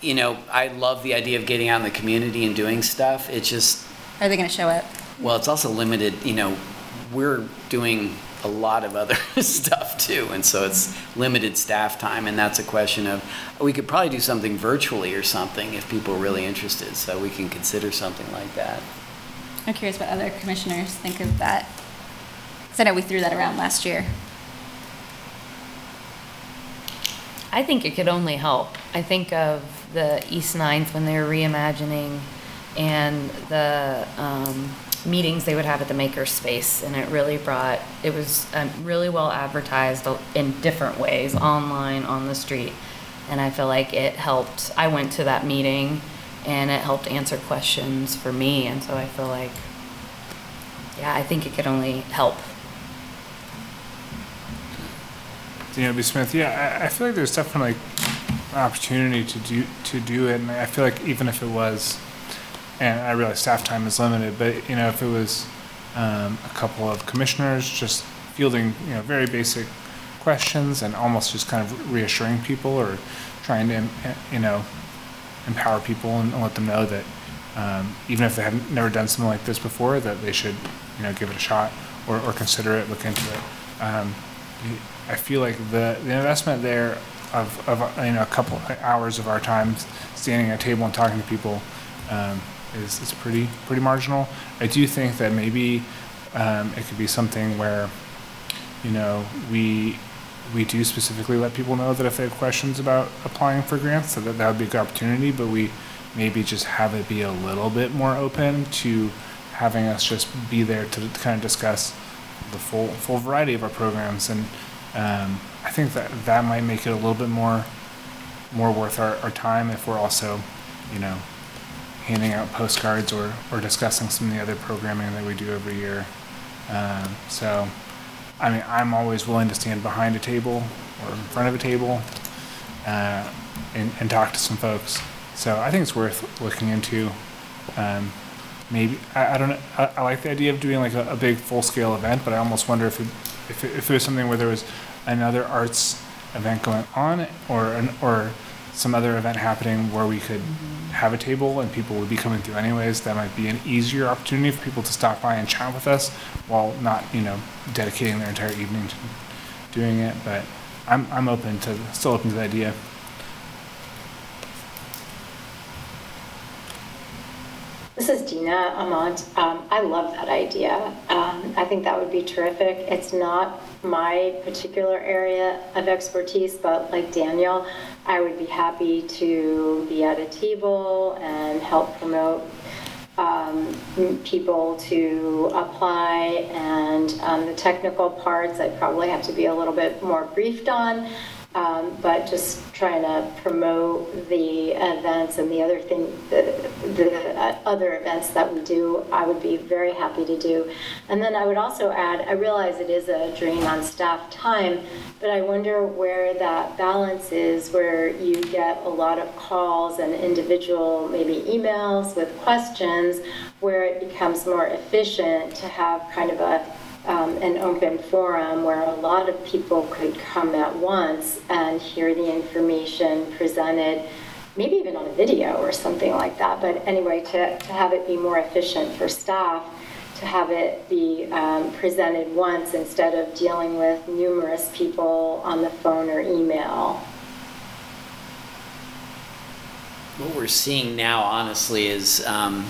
You know, I love the idea of getting out in the community and doing stuff. It's just, are they gonna show up? well, it's also limited, you know, we're doing a lot of other stuff too. And so it's limited staff time. And that's a question of, we could probably do something virtually or something if people are really interested. So we can consider something like that. I'm curious what other commissioners think of that. Because I know we threw that around last year. I think it could only help. I think of the East Ninth when they were reimagining and the um, meetings they would have at the makerspace, and it really brought. It was um, really well advertised in different ways, online, on the street, and I feel like it helped. I went to that meeting, and it helped answer questions for me. And so I feel like, yeah, I think it could only help. Daniel B. Smith, yeah, I, I feel like there's definitely opportunity to do to do it, and I feel like even if it was, and I realize staff time is limited, but you know, if it was um, a couple of commissioners just fielding you know very basic questions and almost just kind of reassuring people or trying to you know empower people and let them know that um, even if they have never done something like this before, that they should, you know, give it a shot or, or consider it, look into it. Um, I feel like the, the investment there of, of, you know, a couple hours of our time standing at a table and talking to people um, is, is pretty, pretty marginal. I do think that maybe um, it could be something where, you know, we we do specifically let people know that if they have questions about applying for grants, that that would be a good opportunity, but we maybe just have it be a little bit more open to having us just be there to kind of discuss the full full variety of our programs, and um, I think that that might make it a little bit more more worth our, our time if we're also, you know, handing out postcards or or discussing some of the other programming that we do every year. Um, so. I mean, I'm always willing to stand behind a table or in front of a table uh, and, and talk to some folks. So I think it's worth looking into. Um, maybe I, I don't know. I, I like the idea of doing like a, a big full scale event, but I almost wonder if it, if it, if it was something where there was another arts event going on or an, or some other event happening where we could have a table and people would be coming through anyways. That might be an easier opportunity for people to stop by and chat with us while not, you know, dedicating their entire evening to doing it. But I'm, I'm open to, still open to the idea. This is Dina Lamont. Um, I love that idea. Um, I think that would be terrific. It's not my particular area of expertise, but like Daniel, I would be happy to be at a table and help promote um, people to apply. And um, the technical parts, I'd probably have to be a little bit more briefed on. Um, but just trying to promote the events and the other thing, the, the uh, other events that we do, I would be very happy to do. And then I would also add, I realize it is a drain on staff time, but I wonder where that balance is, where you get a lot of calls and individual maybe emails with questions, where it becomes more efficient to have kind of a um, an open forum where a lot of people could come at once and hear the information presented, maybe even on a video or something like that. But anyway, to, to have it be more efficient for staff, to have it be um, presented once instead of dealing with numerous people on the phone or email. What we're seeing now, honestly, is um,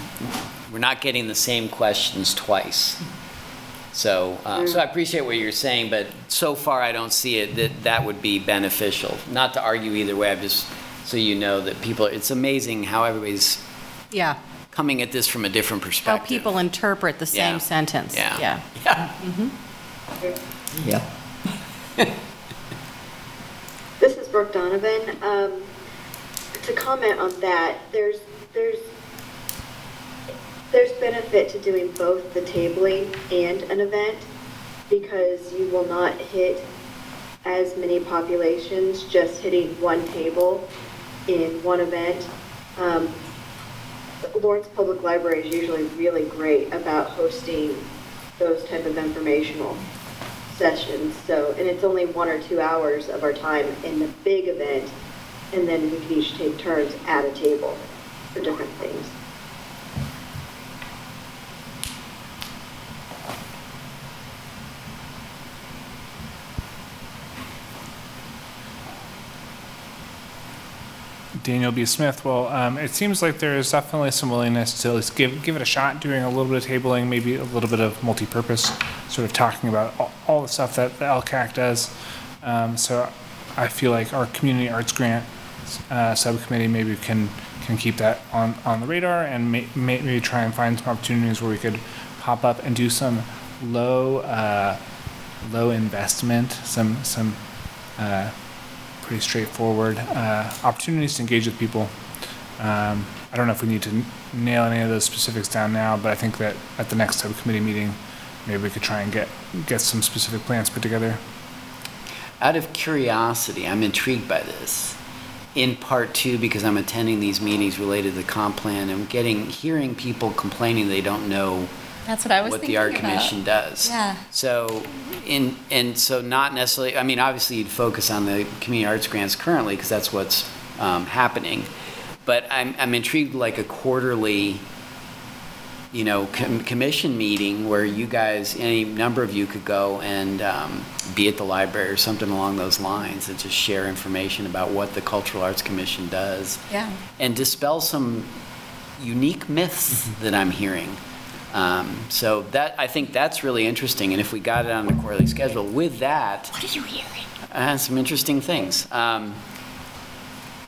we're not getting the same questions twice. So, uh, so I appreciate what you're saying, but so far I don't see it that that would be beneficial. Not to argue either way, I'm just so you know that people. It's amazing how everybody's Yeah, coming at this from a different perspective. how perspective. people interpret the Yeah. same sentence. Yeah. Yeah. Yeah. Yeah. This is Brooke Donovan. Um, to comment on that, there's, there's, there's benefit to doing both the tabling and an event because you will not hit as many populations just hitting one table in one event. Um, Lawrence Public Library is usually really great about hosting those type of informational sessions. So, and it's only one or two hours of our time in the big event, and then we can each take turns at a table for different things. Daniel B. Smith. Well, um, it seems like there is definitely some willingness to at least give give it a shot, doing a little bit of tabling, maybe a little bit of multi-purpose, sort of talking about all, all the stuff that the LCAC does. Um, so I feel like our community arts grant uh, subcommittee maybe can can keep that on on the radar and may, maybe try and find some opportunities where we could pop up and do some low uh, low investment, some some. Uh, pretty straightforward uh, opportunities to engage with people. Um, I don't know if we need to nail any of those specifics down now, but I think that at the next subcommittee meeting, maybe we could try and get, get some specific plans put together. Out of curiosity, I'm intrigued by this. In part two, because I'm attending these meetings related to the comp plan, and getting, hearing people complaining they don't know That's what I was what thinking the art about. commission does. Yeah. So, in, and so not necessarily, I mean, obviously you'd focus on the community arts grants currently, because that's what's um, happening. But I'm, I'm intrigued, like a quarterly, you know, com- commission meeting where you guys, any number of you could go and um, be at the library or something along those lines and just share information about what the Cultural Arts Commission does Yeah. and dispel some unique myths that I'm hearing. Um, so that I think that's really interesting. And if we got it on the quarterly schedule, with that, What are you hearing? uh, some interesting things. Um,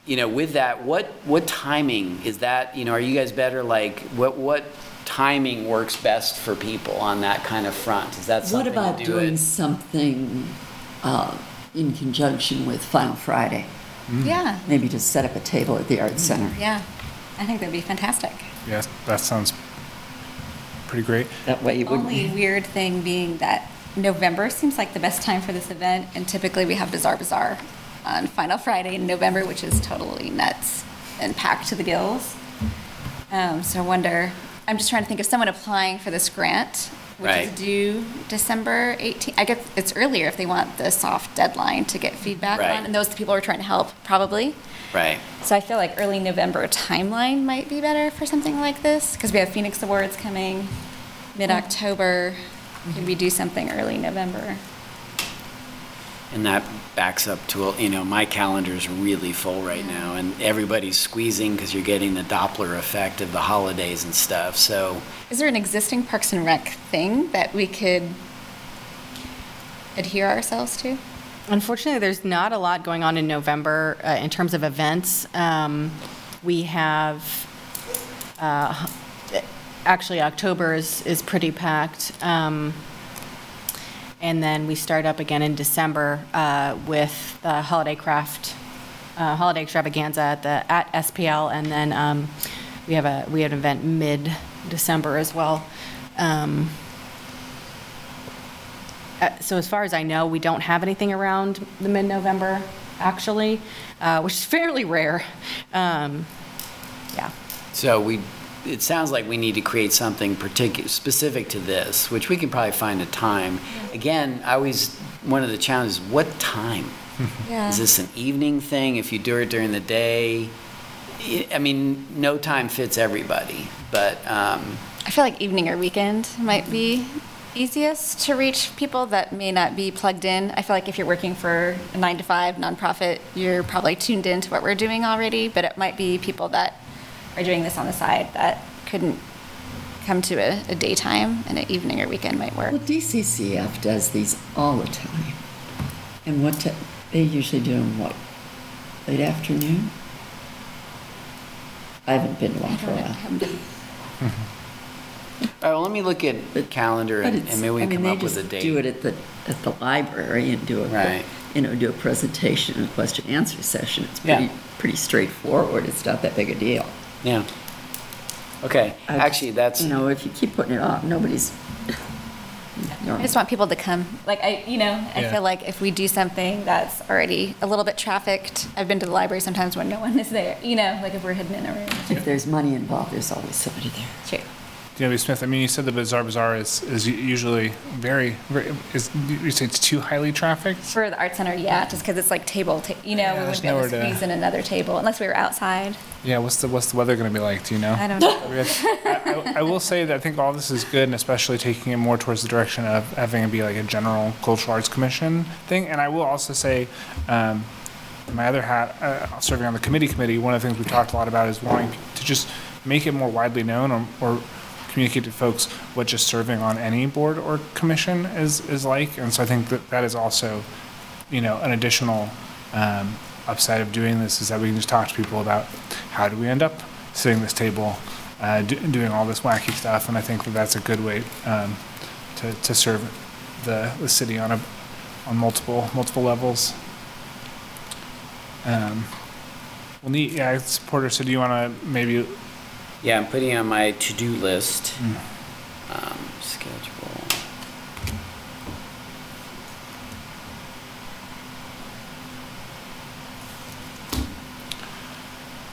you know, with that, what what timing is that? You know, are you guys better like what what timing works best for people on that kind of front? Is that What something about to do What about doing it? something uh, in conjunction with Final Friday? Yeah. Maybe just set up a table at the Arts Center. Yeah. I think that'd be fantastic. Yes, that sounds pretty great. That way you wouldn't. Only weird thing being that November seems like the best time for this event, and typically we have Bazaar Bazaar on Final Friday in November, which is totally nuts and packed to the gills. Um, so I wonder, I'm just trying to think of someone applying for this grant, which is due December 18th. I guess it's earlier if they want the soft deadline to get feedback Right. on, and those are the people we're trying to help, probably. Right. So I feel like early November timeline might be better for something like this because we have Phoenix Awards coming mid-October. Mm-hmm. Could we do something early November? And that backs up to, you know, my calendar is really full right now, and everybody's squeezing because you're getting the Doppler effect of the holidays and stuff. So, Is there an existing Parks and Rec thing that we could adhere ourselves to? Unfortunately, there's not a lot going on in November uh, in terms of events. Um, We have, uh, actually, October is, is pretty packed. Um, And then we start up again in December uh, with the holiday craft, uh, holiday extravaganza at the, at SPL. And then um, we have a, we have an event mid-December as well. Um, uh, So as far as I know, we don't have anything around the mid-November, actually, uh, which is fairly rare. Um, Yeah. so we, it sounds like we need to create something particular, specific to this, which we can probably find a time. Again, I always, one of the challenges, what time? Yeah. Is this an evening thing? If you do it during the day? I- mean, no time fits everybody, but, um, I feel like evening or weekend might be easiest to reach people that may not be plugged in. I feel like if you're working for a nine to five nonprofit, you're probably tuned into what we're doing already, but it might be people that are doing this on the side that couldn't come to a, a daytime and an evening or weekend might work. Well, DCCF does these all the time. And what, ti- they usually do them, what, late afternoon? I haven't been to one for a while. all right, well, let me look at the calendar But and it's, and maybe we I can mean, come they up with a just date. do it at the, at the library and do a, Right. you know, do a presentation and question answer session. It's Yeah. pretty, pretty straightforward. It's not that big a deal. Yeah. Okay, I just- actually, that's, You know, if you keep putting it off, nobody's. I just want people to come. Like I, you know, I Yeah. feel like if we do something that's already a little bit trafficked, I've been to the library sometimes when no one is there. You know, like if we're hidden in a room. If there's money involved, there's always somebody there. True. DW Smith, I mean, you said the Bazaar Bazaar is, is usually very, very, is, you say it's too highly trafficked? For the art center, yeah, just because it's like table, ta- you know, Yeah, we wouldn't be able to to- squeeze in another table unless we were outside. Yeah, what's the, what's the weather gonna be like, do you know? I don't know. I, I- I will say that I think all this is good, and especially taking it more towards the direction of having it be like a general cultural arts commission thing. And I will also say, um, my other hat, uh, serving on the committee committee, one of the things we talked a lot about is wanting to just make it more widely known or, or communicate to folks what just serving on any board or commission is, is like. And so I think that that is also, you know, an additional um, upside of doing this is that we can just talk to people about how do we end up sitting at this table, uh, do, doing all this wacky stuff. And I think that that's a good way um, to, to serve the, the city on a on multiple multiple levels. Um, well, neat. Yeah, supporter. So, do you want to maybe Yeah, I'm putting it on my to-do list. Mm. Um, Schedule.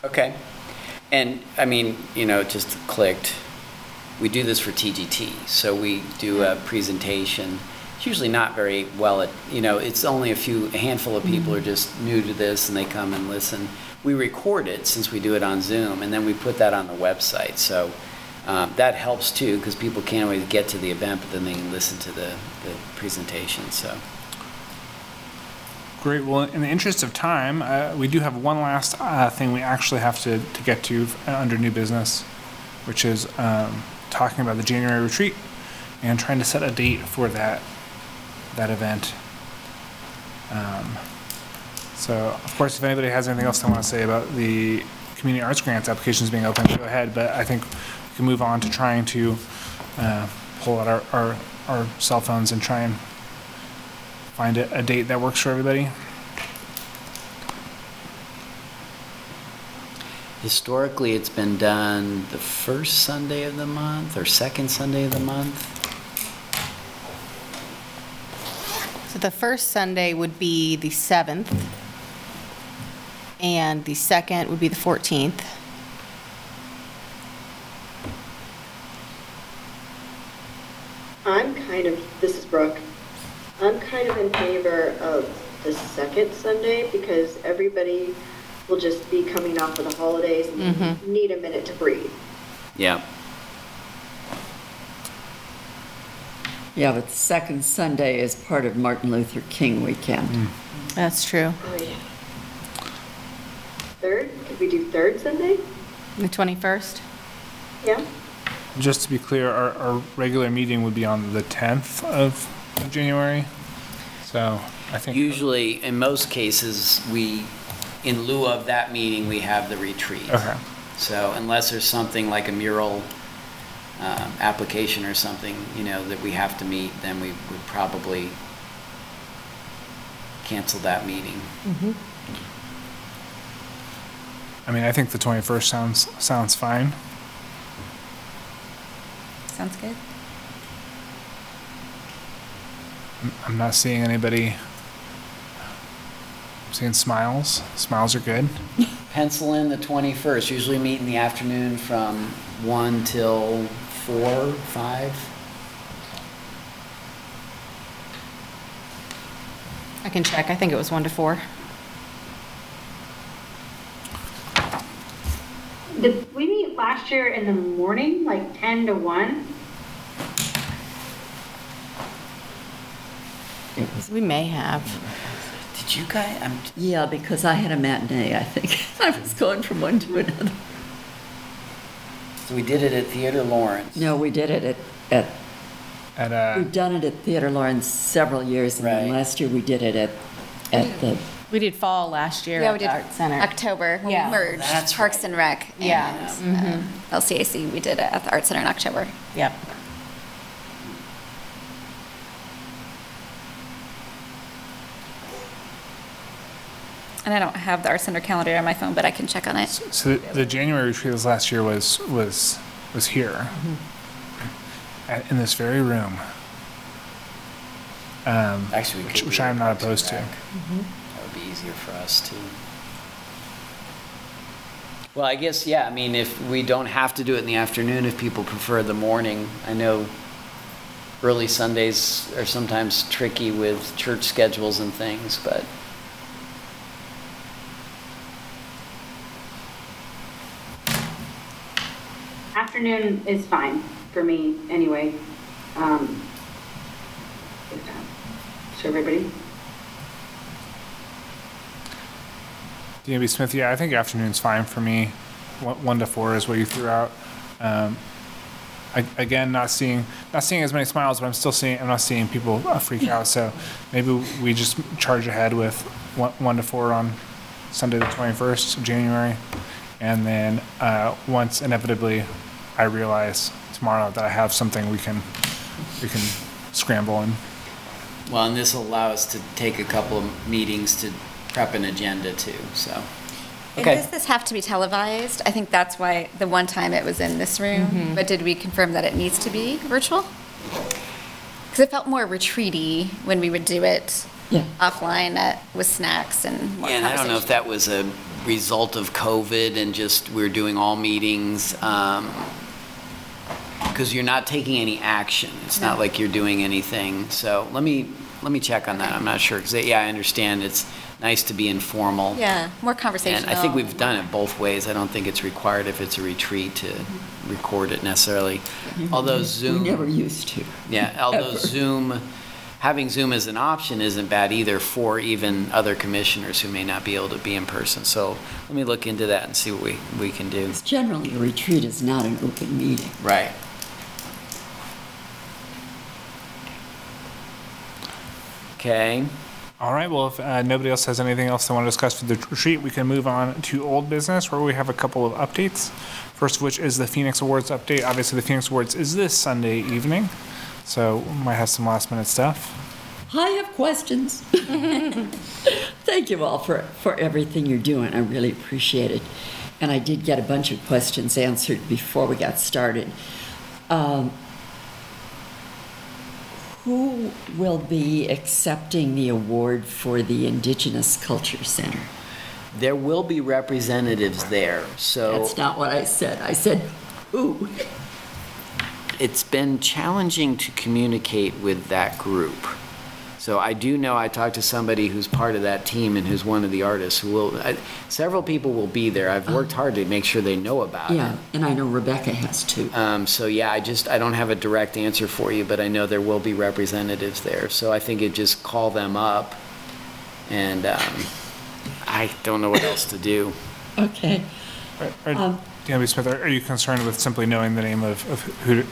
Okay. And, I mean, you know, just clicked, we do this for TGT, so we do a mm. presentation. It's usually not very well, at you know, it's only a few, a handful of people mm-hmm. are just new to this and they come and listen. We record it since we do it on Zoom, and then we put that on the website. So um, that helps too, because people can't always get to the event, but then they can listen to the, the presentation, so. Great. Well, in the interest of time, uh, we do have one last uh, thing we actually have to, to get to uh, under new business, which is um, talking about the January retreat and trying to set a date for that that event. Um, so, of course, if anybody has anything else they want to say about the community arts grants applications being open, go ahead. But I think we can move on to trying to uh, pull out our, our, our cell phones and try and find a, a date that works for everybody. Historically, it's been done the first Sunday of the month or second Sunday of the month. So the first Sunday would be the 7th, and the second would be the 14th. I'm kind of, this is Brooke, I'm kind of in favor of the second Sunday because everybody will just be coming off of the holidays and mm-hmm. need a minute to breathe. Yeah. Yeah, but the second Sunday is part of Martin Luther King weekend. That's true. Oh, yeah. Third, could we do third Sunday? The 21st? Yeah? Just to be clear, our, our regular meeting would be on the 10th of January. So I think. Usually, in most cases, we, in lieu of that meeting, we have the retreat. Okay. So unless there's something like a mural um, application or something, you know, that we have to meet, then we would probably cancel that meeting. I mean, I think the 21st sounds, sounds fine. Sounds good. I'm not seeing anybody. I'm seeing smiles. Smiles are good. Pencil in the 21st, usually meet in the afternoon from 1 till 4, 5. I can check. I think it was 1 to 4. Did we meet last year in the morning, like 10 to 1? It was, We may have. Did you guys, I'm, yeah, because I had a matinee, I think. I was going from one to another. so we did it at Theater Lawrence. No, we did it at, at, At uh, we've done it at Theater Lawrence several years, and then Right. last year we did it at, at the, We did fall last year Yeah, at we the did Art Center. October, when Yeah. we merged That's Parks right. and Rec Yeah. and uh, LCAC. We did it at the Art Center in October. Yep. And I don't have the Art Center calendar on my phone, but I can check on it. so the, the January retreat this last year was was was here, at, in this very room. Um, Actually, we which, could which do I'm it not Parks and opposed to. Rec. Easier for us too. Well, I guess, yeah, I mean, if we don't have to do it in the afternoon, if people prefer the morning, I know early Sundays are sometimes tricky with church schedules and things, but Afternoon is fine for me anyway. Um, So everybody? DB Smith, yeah, I think afternoon's fine for me. One, one to four is what you threw out. Um, I, again, not seeing not seeing as many smiles, but I'm still seeing I'm not seeing people uh, freak out. So maybe we just charge ahead with one, one to four on Sunday the 21st of January, and then uh, once inevitably I realize tomorrow that I have something, we can we can scramble and Well, and this will allow us to take a couple of meetings to prep an agenda too, so. And Okay. does this have to be televised? I think that's why the one time it was in this room, mm-hmm. but did we confirm that it needs to be virtual? Because it felt more retreaty when we would do it Yeah. offline at, with snacks and more Yeah, and I don't know if conversation. that was a result of COVID and just we're doing all meetings, um, because you're not taking any action. It's not No. like you're doing anything. So let me, let me check on that. I'm not sure, because, yeah, I understand it's nice to be informal. Yeah, more conversational. And I think we've done it both ways. I don't think it's required if it's a retreat to mm-hmm. record it necessarily. Mm-hmm. Although Zoom. We never used to. Yeah, although Ever. Zoom, having Zoom as an option isn't bad either for even other commissioners who may not be able to be in person. So let me look into that and see what we, we can do. Generally, a retreat is not an open meeting. Right. Okay, All right, well, if uh, nobody else has anything else they want to discuss for the retreat, we can move on to old business where we have a couple of updates. First of which is the Phoenix Awards update. Obviously, the Phoenix Awards is this Sunday evening, so we might have some last minute stuff. I have questions. Thank you all for, for everything you're doing. I really appreciate it. And I did get a bunch of questions answered before we got started. Um, who will be accepting the award for the Indigenous Culture Center? there will be representatives there, so That's not what I said. I said, who? it's been challenging to communicate with that group. So I do know, I talked to somebody who's part of that team and who's one of the artists who will, I- several people will be there. I've worked hard to make sure they know about it. Yeah, and I know Rebecca has too. Um, so yeah, I just, I don't have a direct answer for you, but I know there will be representatives there. So I think it just call them up and, um, I don't know what else to do. Okay. Are- are- Um, Danby Smith, are are you concerned with simply knowing the name of, of who to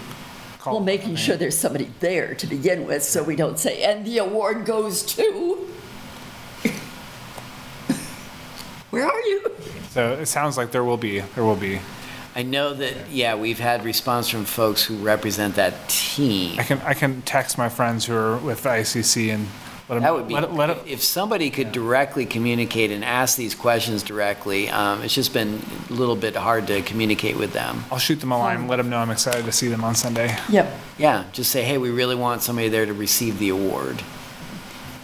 call? Well, making sure there's somebody there to begin with, so we don't say, and the award goes to. Where are you? So it sounds like there will be, there will be. I know that, yeah, we've had response from folks who represent that team. I can, I can text my friends who are with the ICC and let them. That would be, let it- let it- if somebody could directly communicate and ask these questions directly, um, it's just been a little bit hard to communicate with them. I'll shoot them a line, let them know I'm excited to see them on Sunday. Yep. Yeah, just say, hey, we really want somebody there to receive the award.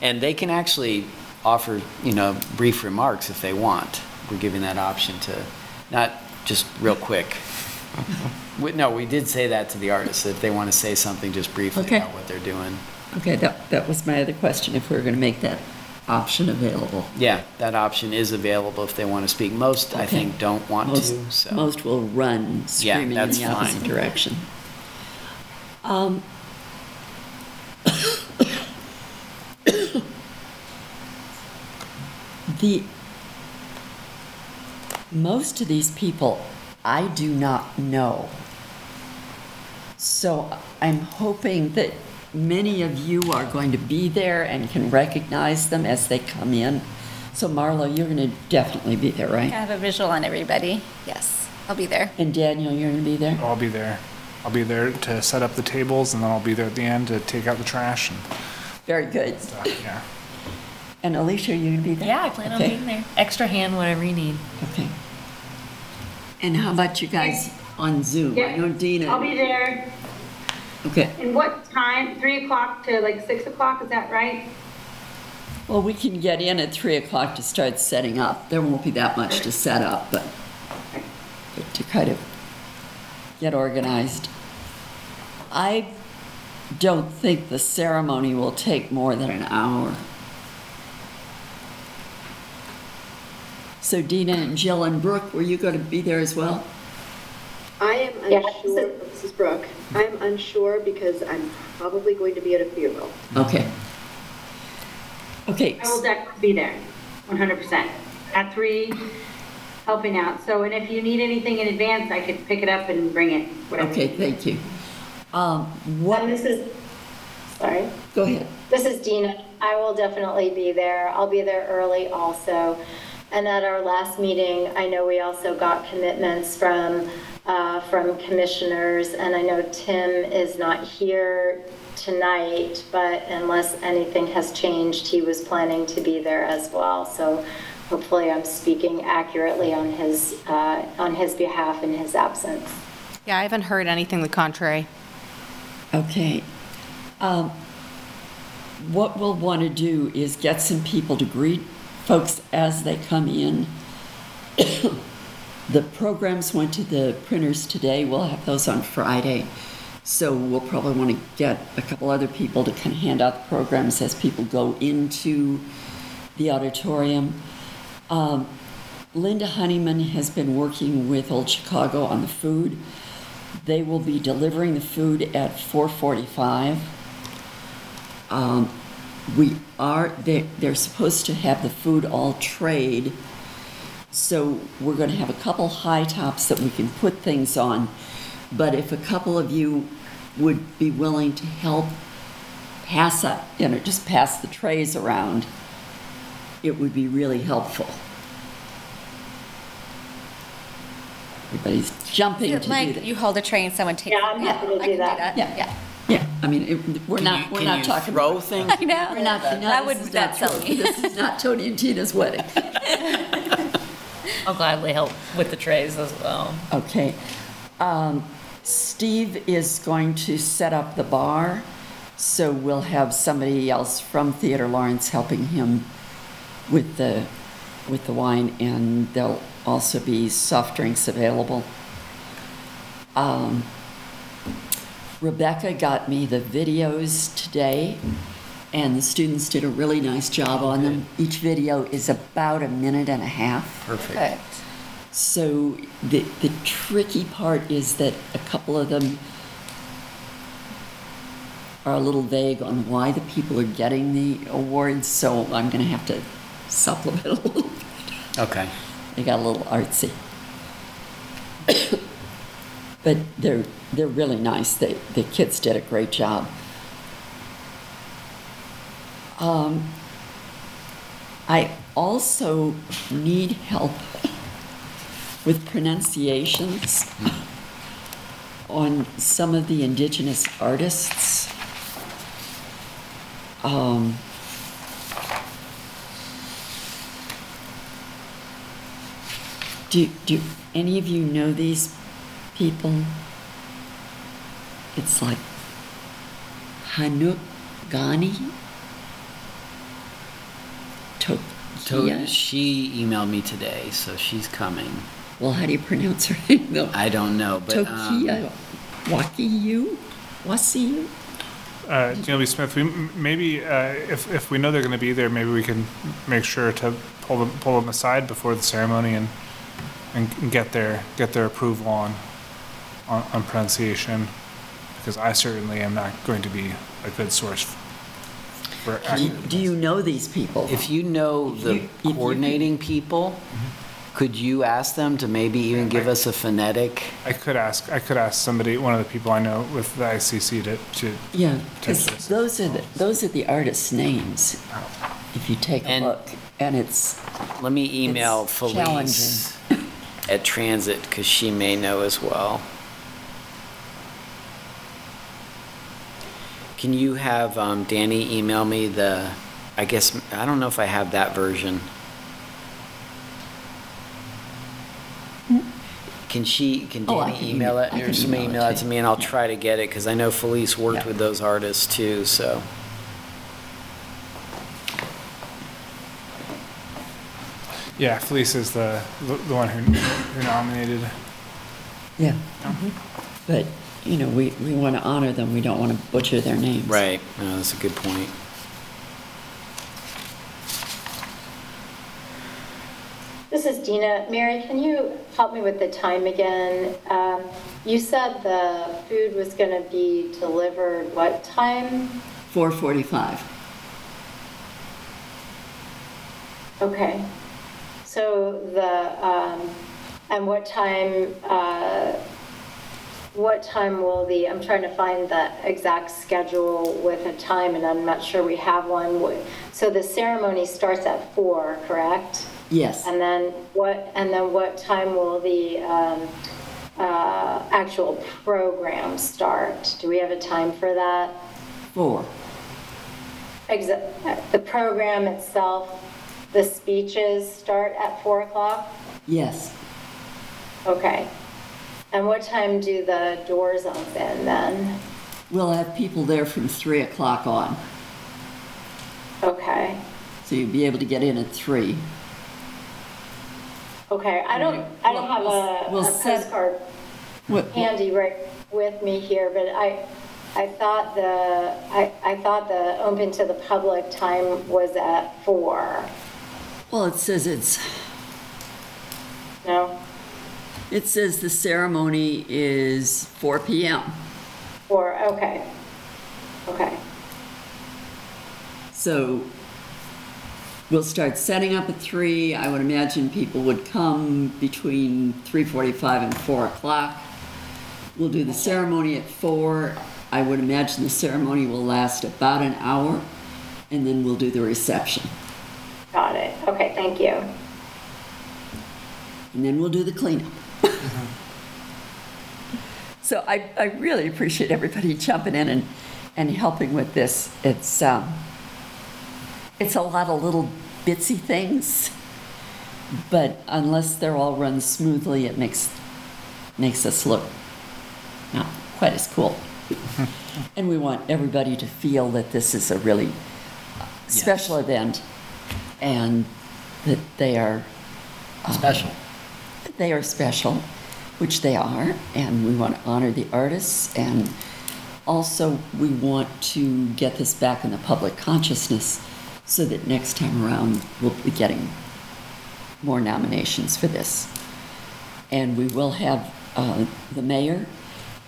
And they can actually offer, you know, brief remarks if they want. We're giving that option to, not just real quick. We- No, we did say that to the artists, if they want to say something just briefly Okay. about what they're doing. Okay, that, that was my other question, if we're going to make that option available. Yeah, that option is available if they want to speak. Most, I Okay. think, don't want Most, to, so. most will run screaming in that's the opposite fine. direction. Um, The, most of these people, I do not know. So I'm hoping that many of you are going to be there and can recognize them as they come in. So Marlo, you're going to definitely be there, right? I right? have a visual on everybody. Yes, I'll be there. And Daniel, you're going to be there? I'll be there. I'll be there to set up the tables and then I'll be there at the end to take out the trash and Very good. stuff, yeah. And Alicia, you're going to be there? Yeah, I plan on Okay. being there. Extra hand, whatever you need. Okay. And how about you guys on Zoom? I know Dina. I'll be there. Okay, And what time? 3 o'clock to like 6 o'clock, is that right? well, we can get in at 3 o'clock to start setting up. There won't be that much to set up, but but to kind of get organized. I don't think the ceremony will take more than an hour. So Dina and Jill and Brooke, were you going to be there as well? I am Yeah. unsure, this is Brooke, I'm unsure because I'm probably going to be at a funeral. Okay. Okay, I will definitely be there, 100%. At 3, helping out. So, and if you need anything in advance, I could pick it up and bring it, whatever. okay, thank you. Um, And what, this is, sorry. go ahead. This is Dina. I will definitely be there. I'll be there early also. And at our last meeting, I know we also got commitments from, uh, from commissioners, and I know Tim is not here tonight, but unless anything has changed, he was planning to be there as well. So hopefully I'm speaking accurately on his, uh, on his behalf in his absence. Yeah, I haven't heard anything the contrary. Okay. Um, What we'll want to do is get some people to greet folks as they come in. The programs went to the printers today. We'll have those on Friday. So we'll probably want to get a couple other people to kind of hand out the programs as people go into the auditorium. Um, Linda Honeyman has been working with Old Chicago on the food. They will be delivering the food at 4:45. Um, we are they, they're supposed to have the food all trade, so we're going to have a couple high tops that we can put things on. But if a couple of you would be willing to help pass up, you know, just pass the trays around, it would be really helpful. Everybody's jumping to do Like, that. you hold a tray and someone takes. Yeah, I'm happy to I do can that. Yeah. Yeah. Yeah, I mean, it, we're Can not, you- we're can not you talking. throw things? I know. We're not, no, That this would, is that's not, silly. this is not Tony and Tina's wedding. I'll gladly help with the trays as well. Okay. Um, Steve is going to set up the bar, so we'll have somebody else from Theater Lawrence helping him with the, with the wine, and there'll also be soft drinks available. Um, Rebecca got me the videos today, and the students did a really nice job on them. Each video is about a minute and a half. Perfect. So the, the tricky part is that a couple of them are a little vague on why the people are getting the awards, so I'm gonna have to supplement a little. Okay. They got a little artsy. But they're, they're really nice. They, the kids did a great job. Um, I also need help with pronunciations on some of the indigenous artists. Um, do, do any of you know these people? It's like Hanuk Ghani? To- Tokia? She emailed me today, so she's coming. Well, how do you pronounce her name though? I don't know, but um, Tokia Wakiyu? Wasiyu? Uh, GLB Smith, we, m- maybe, uh, if, if we know they're gonna be there, maybe we can make sure to pull them, pull them aside before the ceremony and, and get their, get their approval on, on, on pronunciation. Because I certainly am not going to be a good source for Do you- Do you know these people? if you know the you- if you- coordinating people, mm-hmm. could you ask them to maybe even give us a phonetic? I could ask, I could ask somebody, one of the people I know with the ICC to, to, Yeah, because Texas. those are the, those are the artists' names, oh. if you take a And- look. And it's, Let me email It's Felice at Transit, because she may know as well. Can you have um, Danny email me the, I guess, I don't know if I have that version. Can she, can Oh, I Danny can email email- it, I or can somebody email it email it to to me, and I'll try to get it, because I know Felice worked Yeah. with those artists too, so. yeah, Felice is the, the the one who, who nominated. yeah. But, you know, we, we want to honor them, we don't want to butcher their names. Right, no, that's a good point. This is Dina. Mary, can you help me with the time again? Um, You said the food was going to be delivered what time? 445. Okay. So the, um, and what time, uh, what time will the, I'm trying to find the exact schedule with a time, and I'm not sure we have one. So the ceremony starts at four, correct? Yes, And then what, and then what time will the um, uh, actual program start? Do we have a time for that? four. Exa- The program itself, the speeches start at 4 o'clock? Yes. Okay. And what time do the doors open then? We'll have people there from 3 o'clock on, Okay. so you'll be able to get in at 3. Okay, I don't, I don't have a We'll a set- postcard What- handy right with me here, but I, I thought the, I, I thought the open to the public time was at 4. Well, it says it's, No? It says the ceremony is 4 PM. 4, okay. Okay. So we'll start setting up at 3. I would imagine people would come between 3:45 and 4 o'clock. We'll do the ceremony at 4. I would imagine the ceremony will last about an hour, and then we'll do the reception. Got it. Okay, thank you. and then we'll do the cleanup. So I, I really appreciate everybody jumping in and, and helping with this. It's um, it's a lot of little bitsy things, but unless they're all run smoothly, it makes makes us look not quite as cool. and we want everybody to feel that this is a really special event and that they are Special. They are special, which they are, and we want to honor the artists. And also, we want to get this back in the public consciousness so that next time around we'll be getting more nominations for this. And we will have uh, the mayor,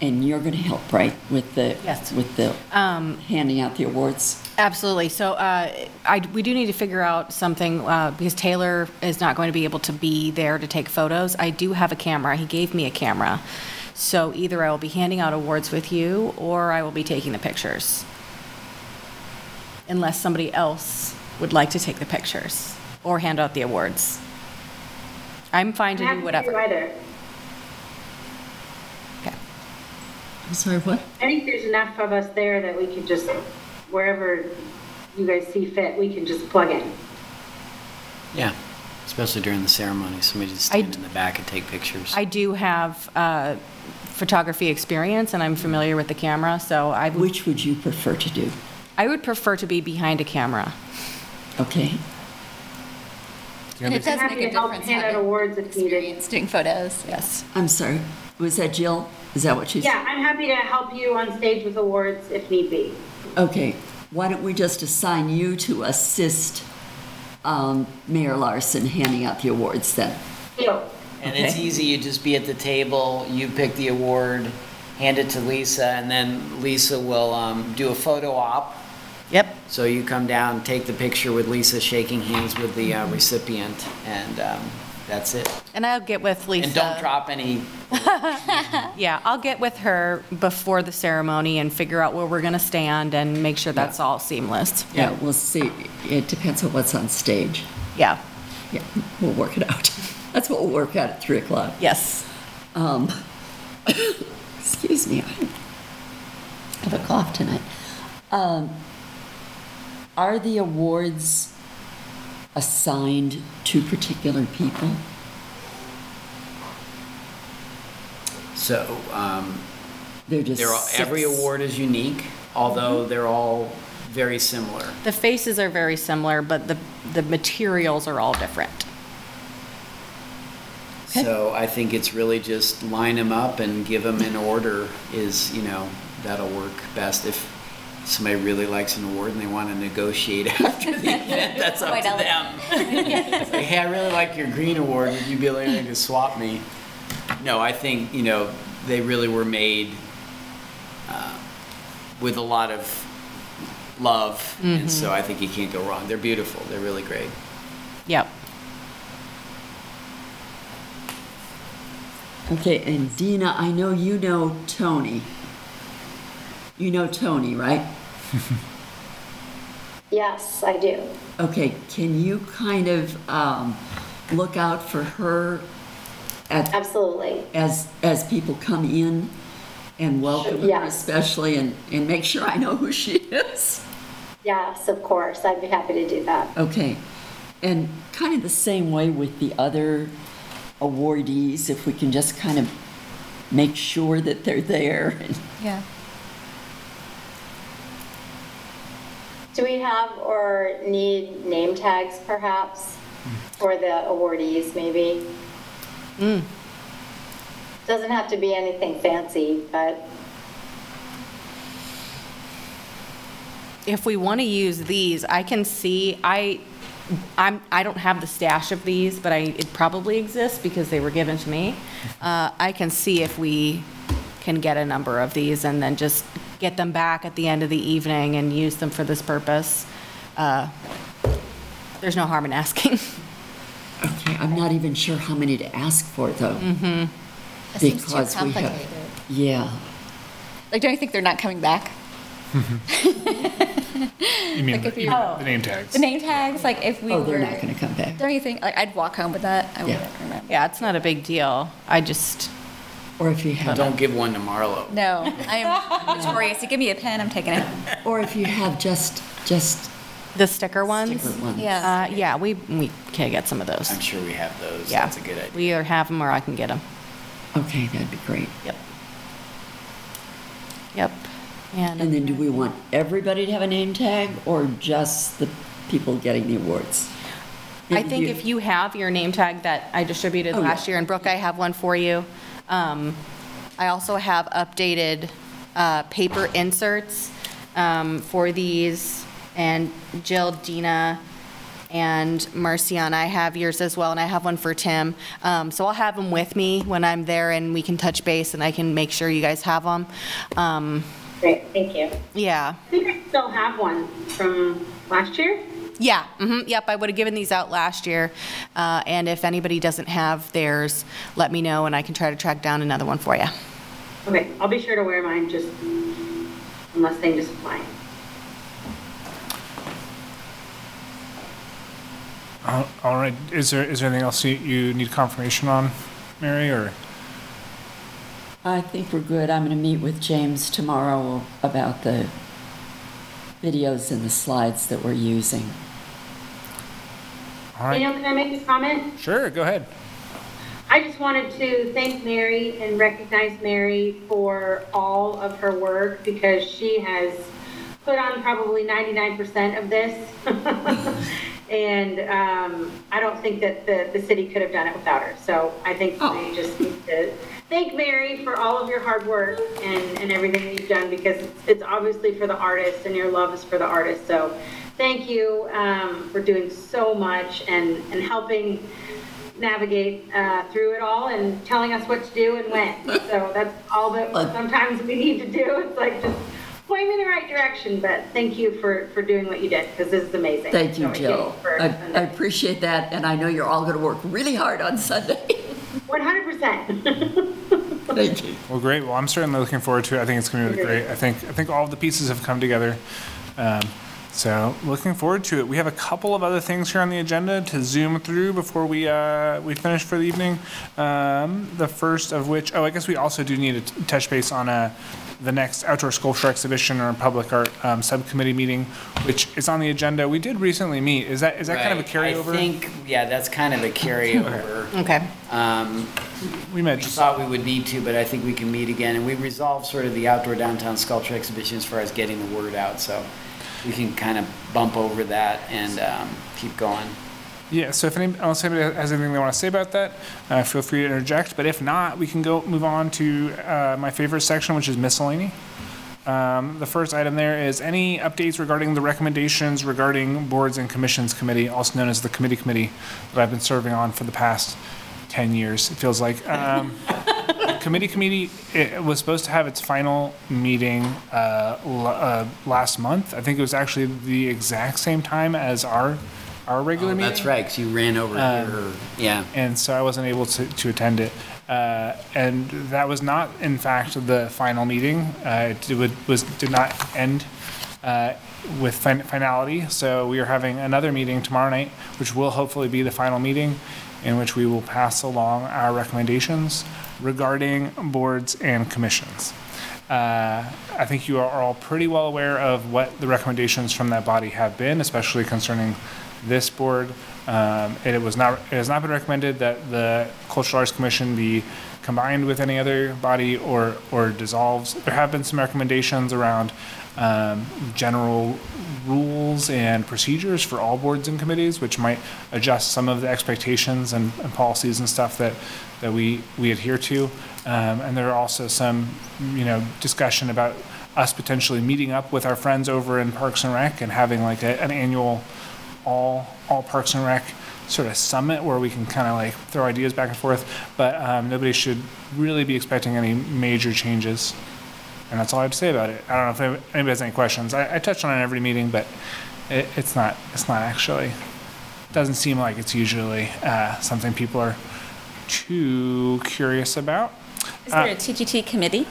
and you're going to help, right, with the Yes. with the Um, handing out the awards. Absolutely. So uh, I, we do need to figure out something uh, because Taylor is not going to be able to be there to take photos. I do have a camera. He gave me a camera. So either I will be handing out awards with you or I will be taking the pictures. Unless somebody else would like to take the pictures or hand out the awards. I'm fine to I'm happy do to do whatever. either. Okay. I'm sorry, what? I think there's enough of us there that we could just, wherever you guys see fit, we can just plug in. Yeah, especially during the ceremony, somebody just I stand d- in the back and take pictures. I do have uh, photography experience and I'm familiar with the camera, so I would, Which would you prefer to do? I would prefer to be behind a camera. Okay. And it does make a to help difference hand out having awards if needed. experience doing photos. Yes. I'm sorry. Was that Jill? Is that what she said? Yeah, I'm happy to help you on stage with awards if need be. Okay, why don't we just assign you to assist um, Mayor Larsen handing out the awards then? Deal. And it's Okay. easy, you just be at the table, you pick the award, hand it to Lisa, and then Lisa will um, do a photo op. Yep. So you come down, take the picture with Lisa shaking hands with the uh, recipient, and um, that's it. And I'll get with Lisa. And don't drop any, Yeah, I'll get with her before the ceremony and figure out where we're going to stand and make sure that's all seamless. Yeah, we'll see. It depends on what's on stage. Yeah, Yeah, we'll work it out. That's what we'll work out at 3 o'clock. yes. Um, excuse me, I have a cough tonight. Um, are the awards assigned to particular people? so um, They're just they're all, every six- award is unique, although they're all very similar. The faces are very similar, but the, the materials are all different. Okay. So I think it's really just line them up and give them in order is, you know, that'll work best. If somebody really likes an award and they want to negotiate after the event, that's up Quite to them. It's like, hey, I really like your green award. Would you be willing to swap me? No, I think, you know, they really were made uh, with a lot of love. And so I think you can't go wrong. They're beautiful. They're really great. Yep. Okay, and Dina, I know you know Tony. You know Tony, right? Yes, I do. Okay, can you kind of um, look out for her at, Absolutely. as as people come in and welcome her Yes. especially, and and make sure I know who she is. Yes, of course. I'd be happy to do that. Okay, And kind of the same way with the other awardees, if we can just kind of make sure that they're there. Yeah. Do we have or need name tags perhaps for the awardees maybe? Doesn't have to be anything fancy, but If we want to use these, I can see, I, I'm, I don't have the stash of these, but I, it probably exists because they were given to me. Uh, I can see if we can get a number of these and then just get them back at the end of the evening and use them for this purpose. Uh, There's no harm in asking. Okay, I'm not even sure how many to ask for, though. It seems too Because we have- complicated. Yeah. Like, don't you think they're not coming back? You mean, Like if the- you- you mean the name tags? The name tags, like if we Oh, were. they're not going to come back. Don't you think, like, I'd walk home with that? I Yeah. wouldn't remember. Yeah, it's not a big deal. I just, Or if you have, Don't give one to Marlo. No, I am notorious. You give me a pen, I'm taking it. or if you have just, just the sticker ones? sticker ones. Yeah. Uh, yeah, we, we can get some of those. I'm sure we have those. Yeah. That's a good idea. We either have them or I can get them. Okay, that'd be great. Yep. Yep. And then do we want everybody to have a name tag or just the people getting the awards? I think if you have your name tag that I distributed Oh, yeah. last year, and Brooke, I have one for you. Um, I also have updated uh, paper inserts um, for these, and Jill, Dina, and Marciana, I have yours as well, and I have one for Tim. Um, So I'll have them with me when I'm there, and we can touch base, and I can make sure you guys have them. Um, great, thank you. Yeah, I think I still have one from last year. Yeah, hmm yep, I would have given these out last year. Uh, and if anybody doesn't have theirs, let me know and I can try to track down another one for you. Okay, I'll be sure to wear mine just unless they just fly. All all right, is there, is there anything else you, you need confirmation on, Mary, or? I think we're good. I'm going to meet with James tomorrow about the videos and the slides that we're using. All right, Daniel, can I make a comment? sure, go ahead. I just wanted to thank Mary and recognize Mary for all of her work because she has put on probably 99% of this. And um, I don't think that the, the city could have done it without her. So I think we just need to thank Mary for all of your hard work and, and everything that you've done because it's, it's obviously for the artists and your love is for the artists. So thank you um, for doing so much and, and helping navigate uh, through it all and telling us what to do and when. So that's all that sometimes we need to do. It's like just point me in the right direction. But thank you for, for doing what you did because this is amazing. Thank you, So, Jill. I I appreciate that, and I know you're all going to work really hard on Sunday. 100%. Thank you. Well, great. Well, I'm certainly looking forward to it. I think it's going to be really great. I think, I think all of the pieces have come together. Um, So looking forward to it. We have a couple of other things here on the agenda to zoom through before we, uh, we finish for the evening. Um, The first of which, oh, I guess we also do need to touch base on uh, the next outdoor sculpture exhibition or public art um, subcommittee meeting, which is on the agenda. We did recently meet. Is that, is that kind of a Right. carryover? I think, yeah, that's kind of a carryover. Okay. Um, We met We just thought we would need to, but I think we can meet again, and we resolved sort of the outdoor downtown sculpture exhibition as far as getting the word out, so we can kind of bump over that and um, keep going. Yeah, so if any, unless anybody has anything they want to say about that, uh, feel free to interject. But if not, we can go move on to uh, my favorite section, which is miscellany. Um, the first item there is any updates regarding the recommendations regarding boards and commissions committee, also known as the committee committee, that I've been serving on for the past 10 years, it feels like. Um, committee committee it was supposed to have its final meeting uh, l- uh, last month. I think it was actually the exact same time as our our regular Oh, meeting. That's right, because you ran over here, yeah. and so I wasn't able to, to attend it. Uh, and that was not, in fact, the final meeting. Uh, it would, was did not end uh, with fin- finality. So we are having another meeting tomorrow night, which will hopefully be the final meeting, in which we will pass along our recommendations regarding boards and commissions. uh, I think you are all pretty well aware of what the recommendations from that body have been, especially concerning this board. Um, It was not, it has not been recommended that the Cultural Arts Commission be combined with any other body or, or dissolves. There have been some recommendations around um, general rules and procedures for all boards and committees, which might adjust some of the expectations and, and policies and stuff that, that we, we adhere to. Um, and there are also some, you know, discussion about us potentially meeting up with our friends over in Parks and Rec and having like a, an annual all, all Parks and Rec sort of summit where we can kind of like throw ideas back and forth. But um, nobody should really be expecting any major changes. And that's all I have to say about it. I don't know if anybody has any questions. I, I touch on it every meeting, but it, it's not, it's not actually, doesn't seem like it's usually uh, something people are too curious about. Is there a TGT committee?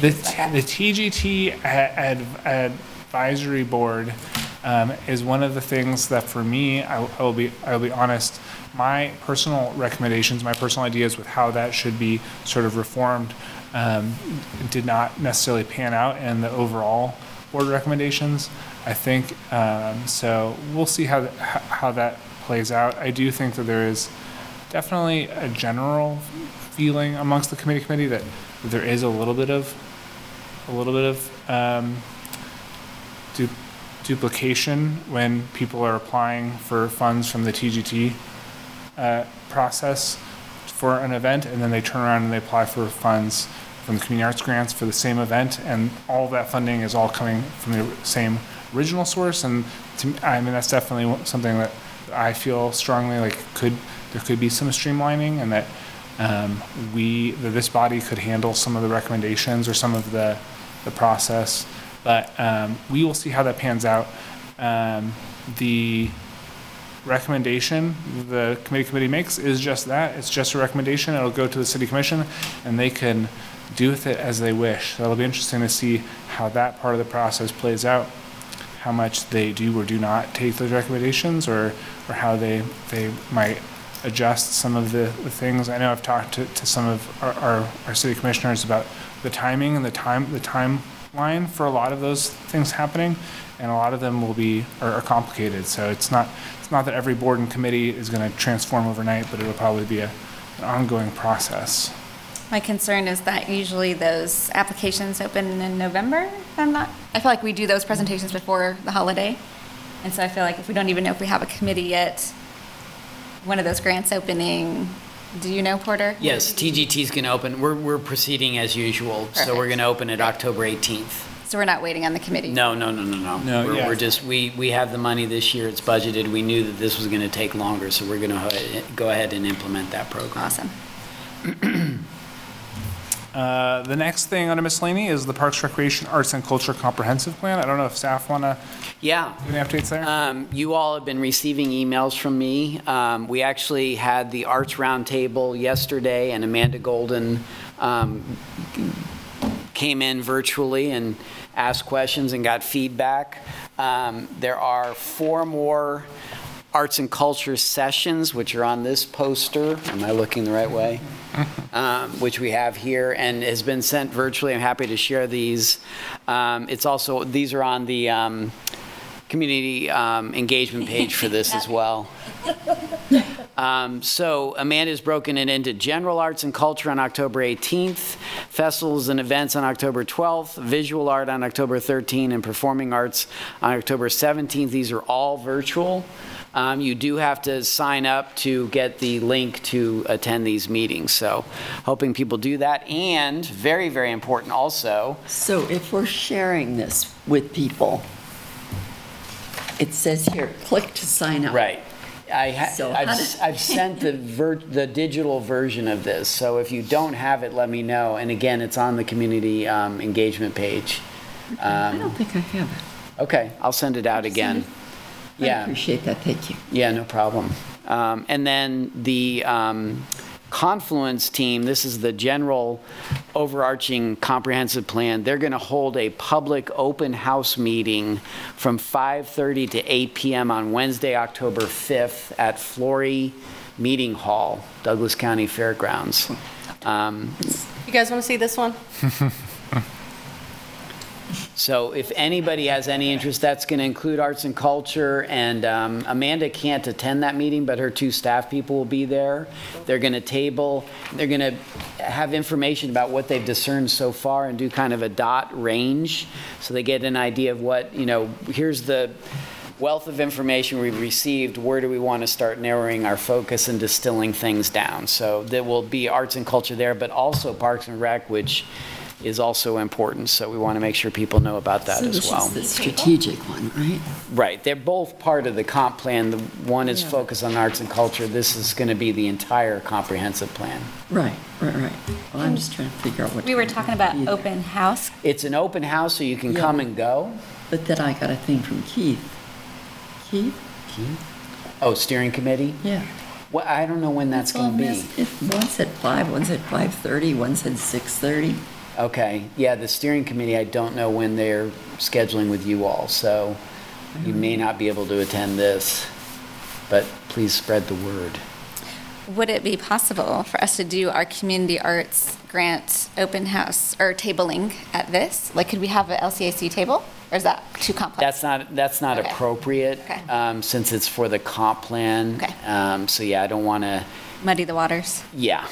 The, t- the TGT a- ad- advisory board um, is one of the things that for me, I I will be, I will be honest, my personal recommendations, my personal ideas with how that should be sort of reformed um, did not necessarily pan out in the overall board recommendations. I think, um, so we'll see how, th- how that plays out. I do think that there is definitely a general feeling amongst the committee committee that there is a little bit of a little bit of um, du- duplication when people are applying for funds from the TGT uh, process for an event, and then they turn around and they apply for funds from the community arts grants for the same event, and all that funding is all coming from the same original source. And to I mean, that's definitely something that I feel strongly like could there could be some streamlining, and that um, we that this body could handle some of the recommendations or some of the the process. But um, we will see how that pans out. Um, the recommendation the committee committee makes is just that. It's just a recommendation. It'll go to the city commission and they can do with it as they wish. So it'll be interesting to see how that part of the process plays out, how much they do or do not take those recommendations or, or how they, they might adjust some of the, the things. I know I've talked to, to some of our, our, our city commissioners about the timing and the time, the timeline for a lot of those things happening. And a lot of them will be, are, are complicated. So it's not, it's not that every board and committee is going to transform overnight, but it'll probably be a, an ongoing process. My concern is that usually those applications open in November, if I'm not, I feel like we do those presentations before the holiday. And so I feel like if we don't even know if we have a committee yet, one of those grants opening, do you know, Porter? Yes, TGT's going to open, we're, we're proceeding as usual, so we're going to open it October 18th. So we're not waiting on the committee? No, no, no, no, no. No, We're- yeah. We're just, we, we have the money this year, it's budgeted, we knew that this was going to take longer, so we're going to go ahead and implement that program. Awesome. Uh, the next thing under miscellany is the Parks, Recreation, Arts, and Culture Comprehensive Plan. I don't know if staff want to Yeah. do any updates there? Um, You all have been receiving emails from me. Um, We actually had the Arts Roundtable yesterday, and Amanda Golden um, came in virtually and asked questions and got feedback. Um, There are four more arts and culture sessions, which are on this poster. Am I looking the right way? um, which we have here and has been sent virtually. I'm happy to share these. Um, It's also, these are on the um, community um, engagement page for this as well. Um, So Amanda's broken it into general arts and culture on October 18th, festivals and events on October 12th, visual art on October 13th, and performing arts on October 17th. These are all virtual. Um, You do have to sign up to get the link to attend these meetings, so hoping people do that. And, very, very important also, So if we're sharing this with people, it says here, click to sign up. Right. I ha- So I've, how s- I've sent the ver- the digital version of this, so if you don't have it, let me know. And again, it's on the community um, engagement page. I don't think I have it. Okay, I'll send it out again. I Yeah, appreciate that, thank you. yeah, no problem. Um, And then the um, Confluence team, this is the general overarching comprehensive plan. They're going to hold a public open house meeting from 5:30 to 8 PM on Wednesday, October 5th at Flory Meeting Hall, Douglas County Fairgrounds. Um, You guys want to see this one? So if anybody has any interest, that's going to include arts and culture. And um, Amanda can't attend that meeting, but her two staff people will be there. They're going to table, they're going to have information about what they've discerned so far and do kind of a dot range. So they get an idea of what, you know, here's the wealth of information we've received, where do we want to start narrowing our focus and distilling things down? So there will be arts and culture there, but also Parks and Rec, which is also important. So we want to make sure people know about that So as this well. is the strategic one, right? Right, they're both part of the comp plan. The one is focused on arts and culture. This is going to be the entire comprehensive plan. Right, right, right. Well, I'm just trying to figure out what. We were talking about be open house. It's an open house, so you can Yeah. come and go. But then I got a thing from Keith. Keith? Keith? Oh, steering committee? Yeah. Well, I don't know when that's all going to be. messed- if- One said five, one said 5:30, one said 6:30. Okay, yeah, the steering committee, I don't know when they're scheduling with you all, so you may not be able to attend this, but please spread the word. Would it be possible for us to do our community arts grant open house or tabling at this? Like, could we have a LCAC table? Or is that too complex? That's not, that's not Okay. appropriate, Okay. um, since it's for the comp plan. Okay. Um, so yeah, I don't want to, Muddy the waters. yeah.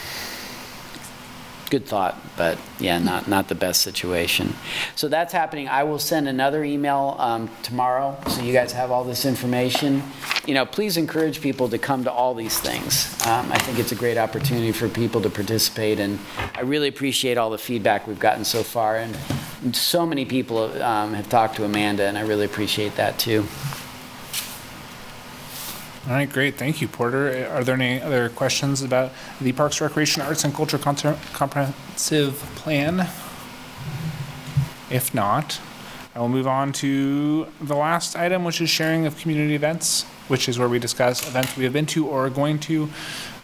Good thought, but yeah, not, not the best situation. So that's happening. I will send another email um, tomorrow, so you guys have all this information. You know, please encourage people to come to all these things. Um, I think it's a great opportunity for people to participate, and I really appreciate all the feedback we've gotten so far. And so many people um, have talked to Amanda, and I really appreciate that, too. All right, great. Thank you, Porter. Are there any other questions about the Parks, Recreation, Arts, and Culture Comprehensive Plan? If not, I will move on to the last item, which is sharing of community events, which is where we discuss events we have been to or are going to,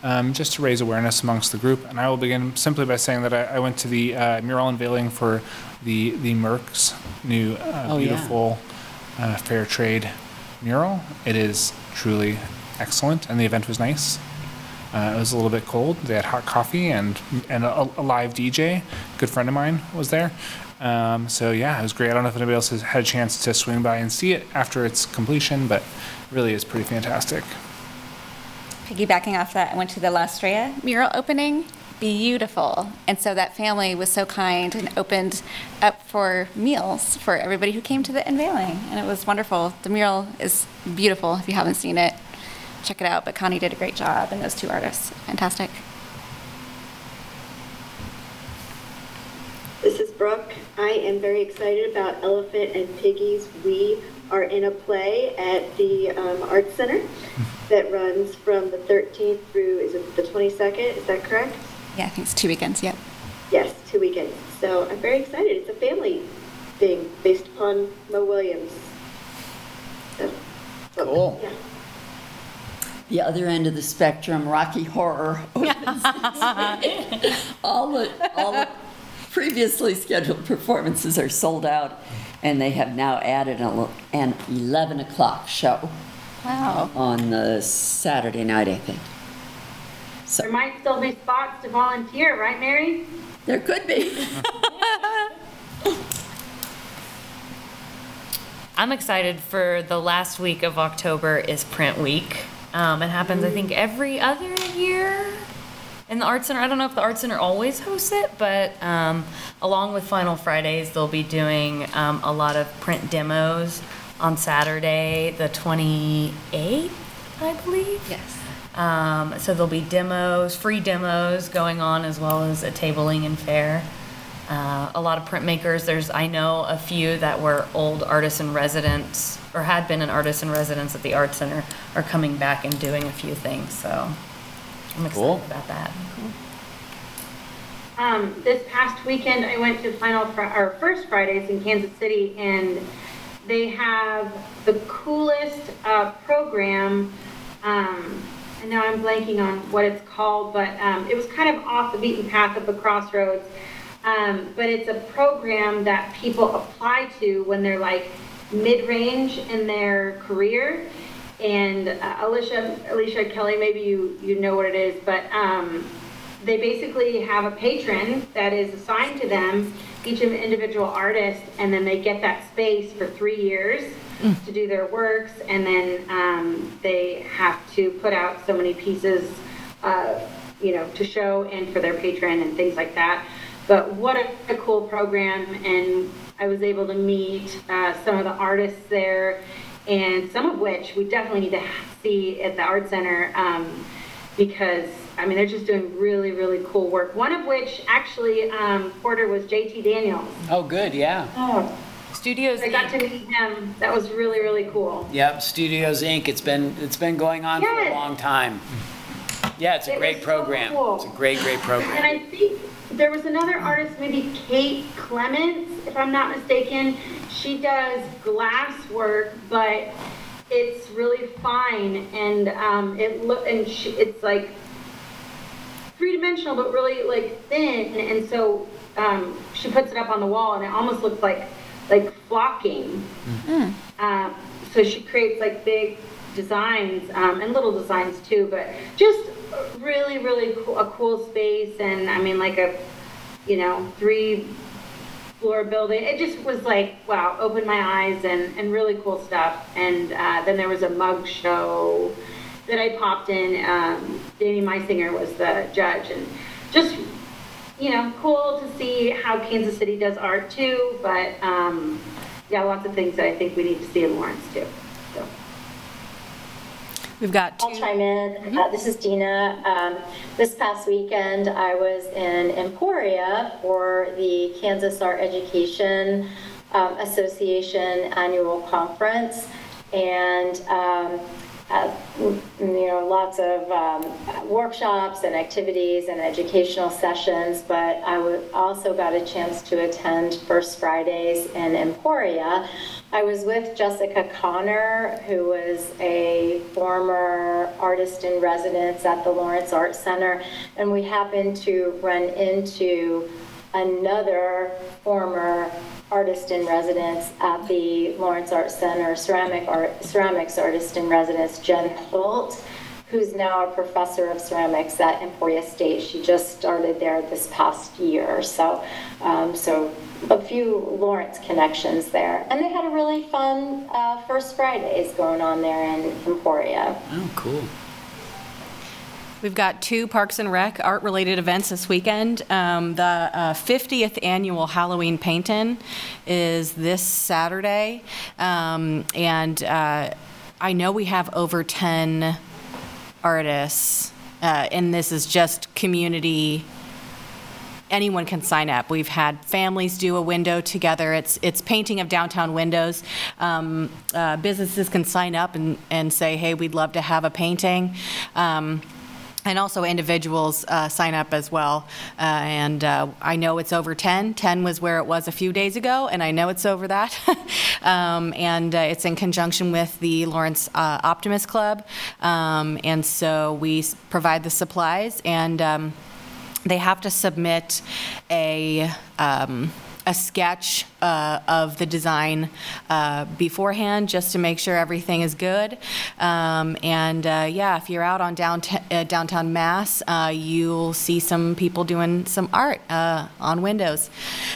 um, just to raise awareness amongst the group. And I will begin simply by saying that I, I went to the uh, mural unveiling for the the Merc's new uh, Oh, yeah. beautiful uh, fair trade mural. It is truly excellent, and the event was nice. Uh, it was a little bit cold. They had hot coffee and and a, a live DJ. A Good friend of mine was there. Um, so yeah, it was great. I don't know if anybody else has had a chance to swing by and see it after its completion, but it really is pretty fantastic. Piggybacking off that, I went to the La mural opening. Beautiful. And so that family was so kind and opened up for meals for everybody who came to the unveiling. And it was wonderful. The mural is beautiful. If you haven't seen it, check it out. But Connie did a great job, and those two artists, fantastic. This is Brooke. I am very excited about Elephant and Piggie's. We are in a play at the um, Arts Center that runs from the 13th through, is it the 22nd? Is that correct? Yeah, I think it's two weekends. Yep. Yes, two weekends. So I'm very excited. It's a family thing based upon Mo Willems. So, so, Cool. Yeah. The other end of the spectrum, Rocky Horror opens. all the all the previously scheduled performances are sold out, and they have now added a, an 11 o'clock show Wow. on the Saturday night, I think. There might still be spots to volunteer, right, Mary? There could be. I'm excited for the last week of October is Print Week. Um, it happens, I think, every other year in the Art Center. I don't know if the Art Center always hosts it, but um, along with Final Fridays, they'll be doing um, a lot of print demos on Saturday, the 28th, I believe. Yes. Um, so there'll be demos, free demos going on as well as a tabling and fair. Uh, a lot of printmakers. There's I know a few that were old artists in residence or had been an artist in residence at the art center are coming back and doing a few things. So I'm excited Cool. about that. Um, this past weekend, I went to Final, Fri- or First Fridays in Kansas City, and they have the coolest, uh, program. Um, and now I'm blanking on what it's called, but, um, it was kind of off the beaten path of the crossroads. Um, but it's a program that people apply to when they're like mid-range in their career. And uh, Alicia, Alicia Kelly, maybe you, you know what it is, but, um, they basically have a patron that is assigned to them, each individual artist, and then they get that space for three years to do their works, and then um, they have to put out so many pieces, uh, you know, to show and for their patron and things like that. But what a, a cool program, and I was able to meet uh, some of the artists there, and some of which we definitely need to see at the art center um, because I mean they're just doing really really cool work. One of which actually um, Porter was JT Daniels. Oh, good, yeah. Oh, Studios I got to meet him. That was really really cool. Yep, Studios Inc. It's been, it's been going on for a Yes. long time. Yeah, it's a It great was so program. cool. It's a great, great program. And program. I think there was another artist, maybe Kate Clements, if I'm not mistaken. She does glass work, but it's really fine and um, it look and she, it's like three dimensional, but really like thin. And so um, she puts it up on the wall, and it almost looks like like flocking. Um, so she creates like big designs um, and little designs too, but just really, really cool, a cool space. And I mean, like a, you know, three floor building. It just was like, wow, opened my eyes and, and really cool stuff. And uh, then there was a mug show that I popped in. Um, Danny Meisinger was the judge and just, you know, cool to see how Kansas City does art too. But um, yeah, lots of things that I think we need to see in Lawrence too. So. We've got I'll chime in. Uh, This is Dina. Um, This past weekend, I was in Emporia for the Kansas Art Education um, Association Annual Conference. And, um, uh, you know, lots of um, workshops and activities and educational sessions, but I also got a chance to attend First Fridays in Emporia. I was with Jessica Connor, who was a former artist in residence at the Lawrence Art Center, and we happened to run into another former artist in residence at the Lawrence Art Center, ceramic art, ceramics artist in residence, Jen Holt, who's now a professor of ceramics at Emporia State. She just started there this past year. So, um, so a few Lawrence connections there. And they had a really fun uh, First Fridays going on there in Emporia. Oh, cool. We've got two Parks and Rec art-related events this weekend. Um, The uh, 50th annual Halloween Paint-In is this Saturday. Um, And uh, I know we have over 10 artists, uh, and this is just community anyone can sign up. We've had families do a window together. It's it's painting of downtown windows. Um, uh, businesses can sign up and, and say, hey, we'd love to have a painting. Um, and also individuals uh, sign up as well. Uh, and uh, I know it's over 10. 10 was where it was a few days ago, and I know it's over that. um, and uh, it's in conjunction with the Lawrence uh, Optimist Club. Um, and so we s- provide the supplies, and um, they have to submit a, um, a sketch uh, of the design uh, beforehand, just to make sure everything is good. Um, And uh, yeah, if you're out on downtown, uh, downtown Mass, uh, you'll see some people doing some art uh, on windows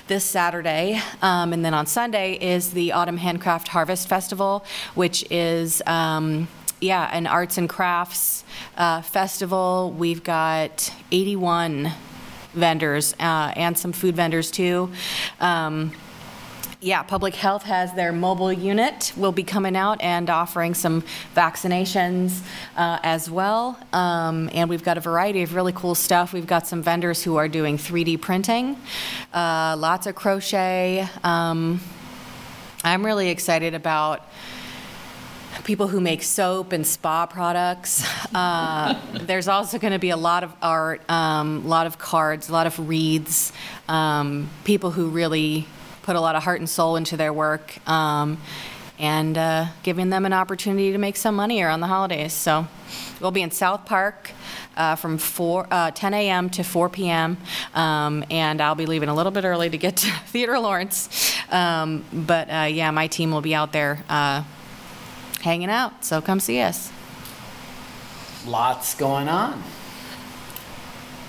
this Saturday. Um, And then on Sunday is the Autumn Handcraft Harvest Festival, which is, um, yeah, an arts and crafts uh, festival. We've got 81 vendors uh, and some food vendors too. Um, yeah, Public Health has their mobile unit, will be coming out and offering some vaccinations uh, as well. Um, And we've got a variety of really cool stuff. We've got some vendors who are doing 3D printing, uh, lots of crochet. Um, I'm really excited about people who make soap and spa products. Uh, There's also going to be a lot of art, um, a lot of cards, a lot of wreaths, um, people who really put a lot of heart and soul into their work, um, and uh, giving them an opportunity to make some money around the holidays. So we'll be in South Park uh, from 4, uh, 10 a.m. to 4 p.m., um, and I'll be leaving a little bit early to get to Theater Lawrence. Um, But uh, yeah, my team will be out there uh, hanging out, so come see us. Lots going on.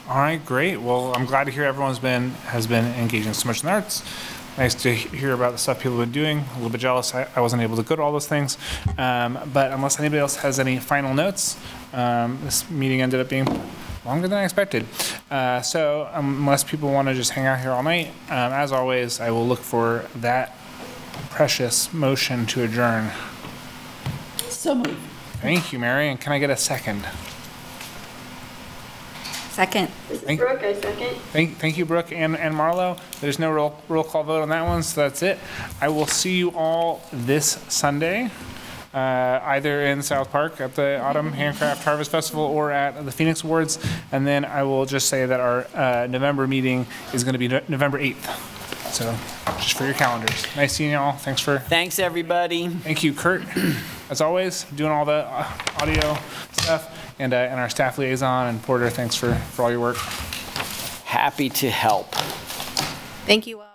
All right, great. Well, I'm glad to hear everyone's been, has been engaging so much in the arts. Nice to hear about the stuff people have been doing. A little bit jealous I, I wasn't able to go to all those things. Um, but unless anybody else has any final notes, um, this meeting ended up being longer than I expected. Uh, so unless people want to just hang out here all night, um, as always, I will look for that precious motion to adjourn. So moved. Thank you, Mary. And can I get a second? Second. This is Thank- Brooke, I second. Thank, thank you, Brooke and, and Marlo. There's no roll, roll call vote on that one, so that's it. I will see you all this Sunday, uh, either in South Park at the Autumn Handcraft Harvest Festival or at the Phoenix Awards. And then I will just say that our, uh, November meeting is gonna be No- November 8th. So, just for your calendars. Nice seeing y'all. Thanks for, Thanks, everybody. thank you, Kurt, as always, doing all the uh, audio stuff. And, uh, and our staff liaison and Porter, thanks for, for all your work. Happy to help. Thank you all.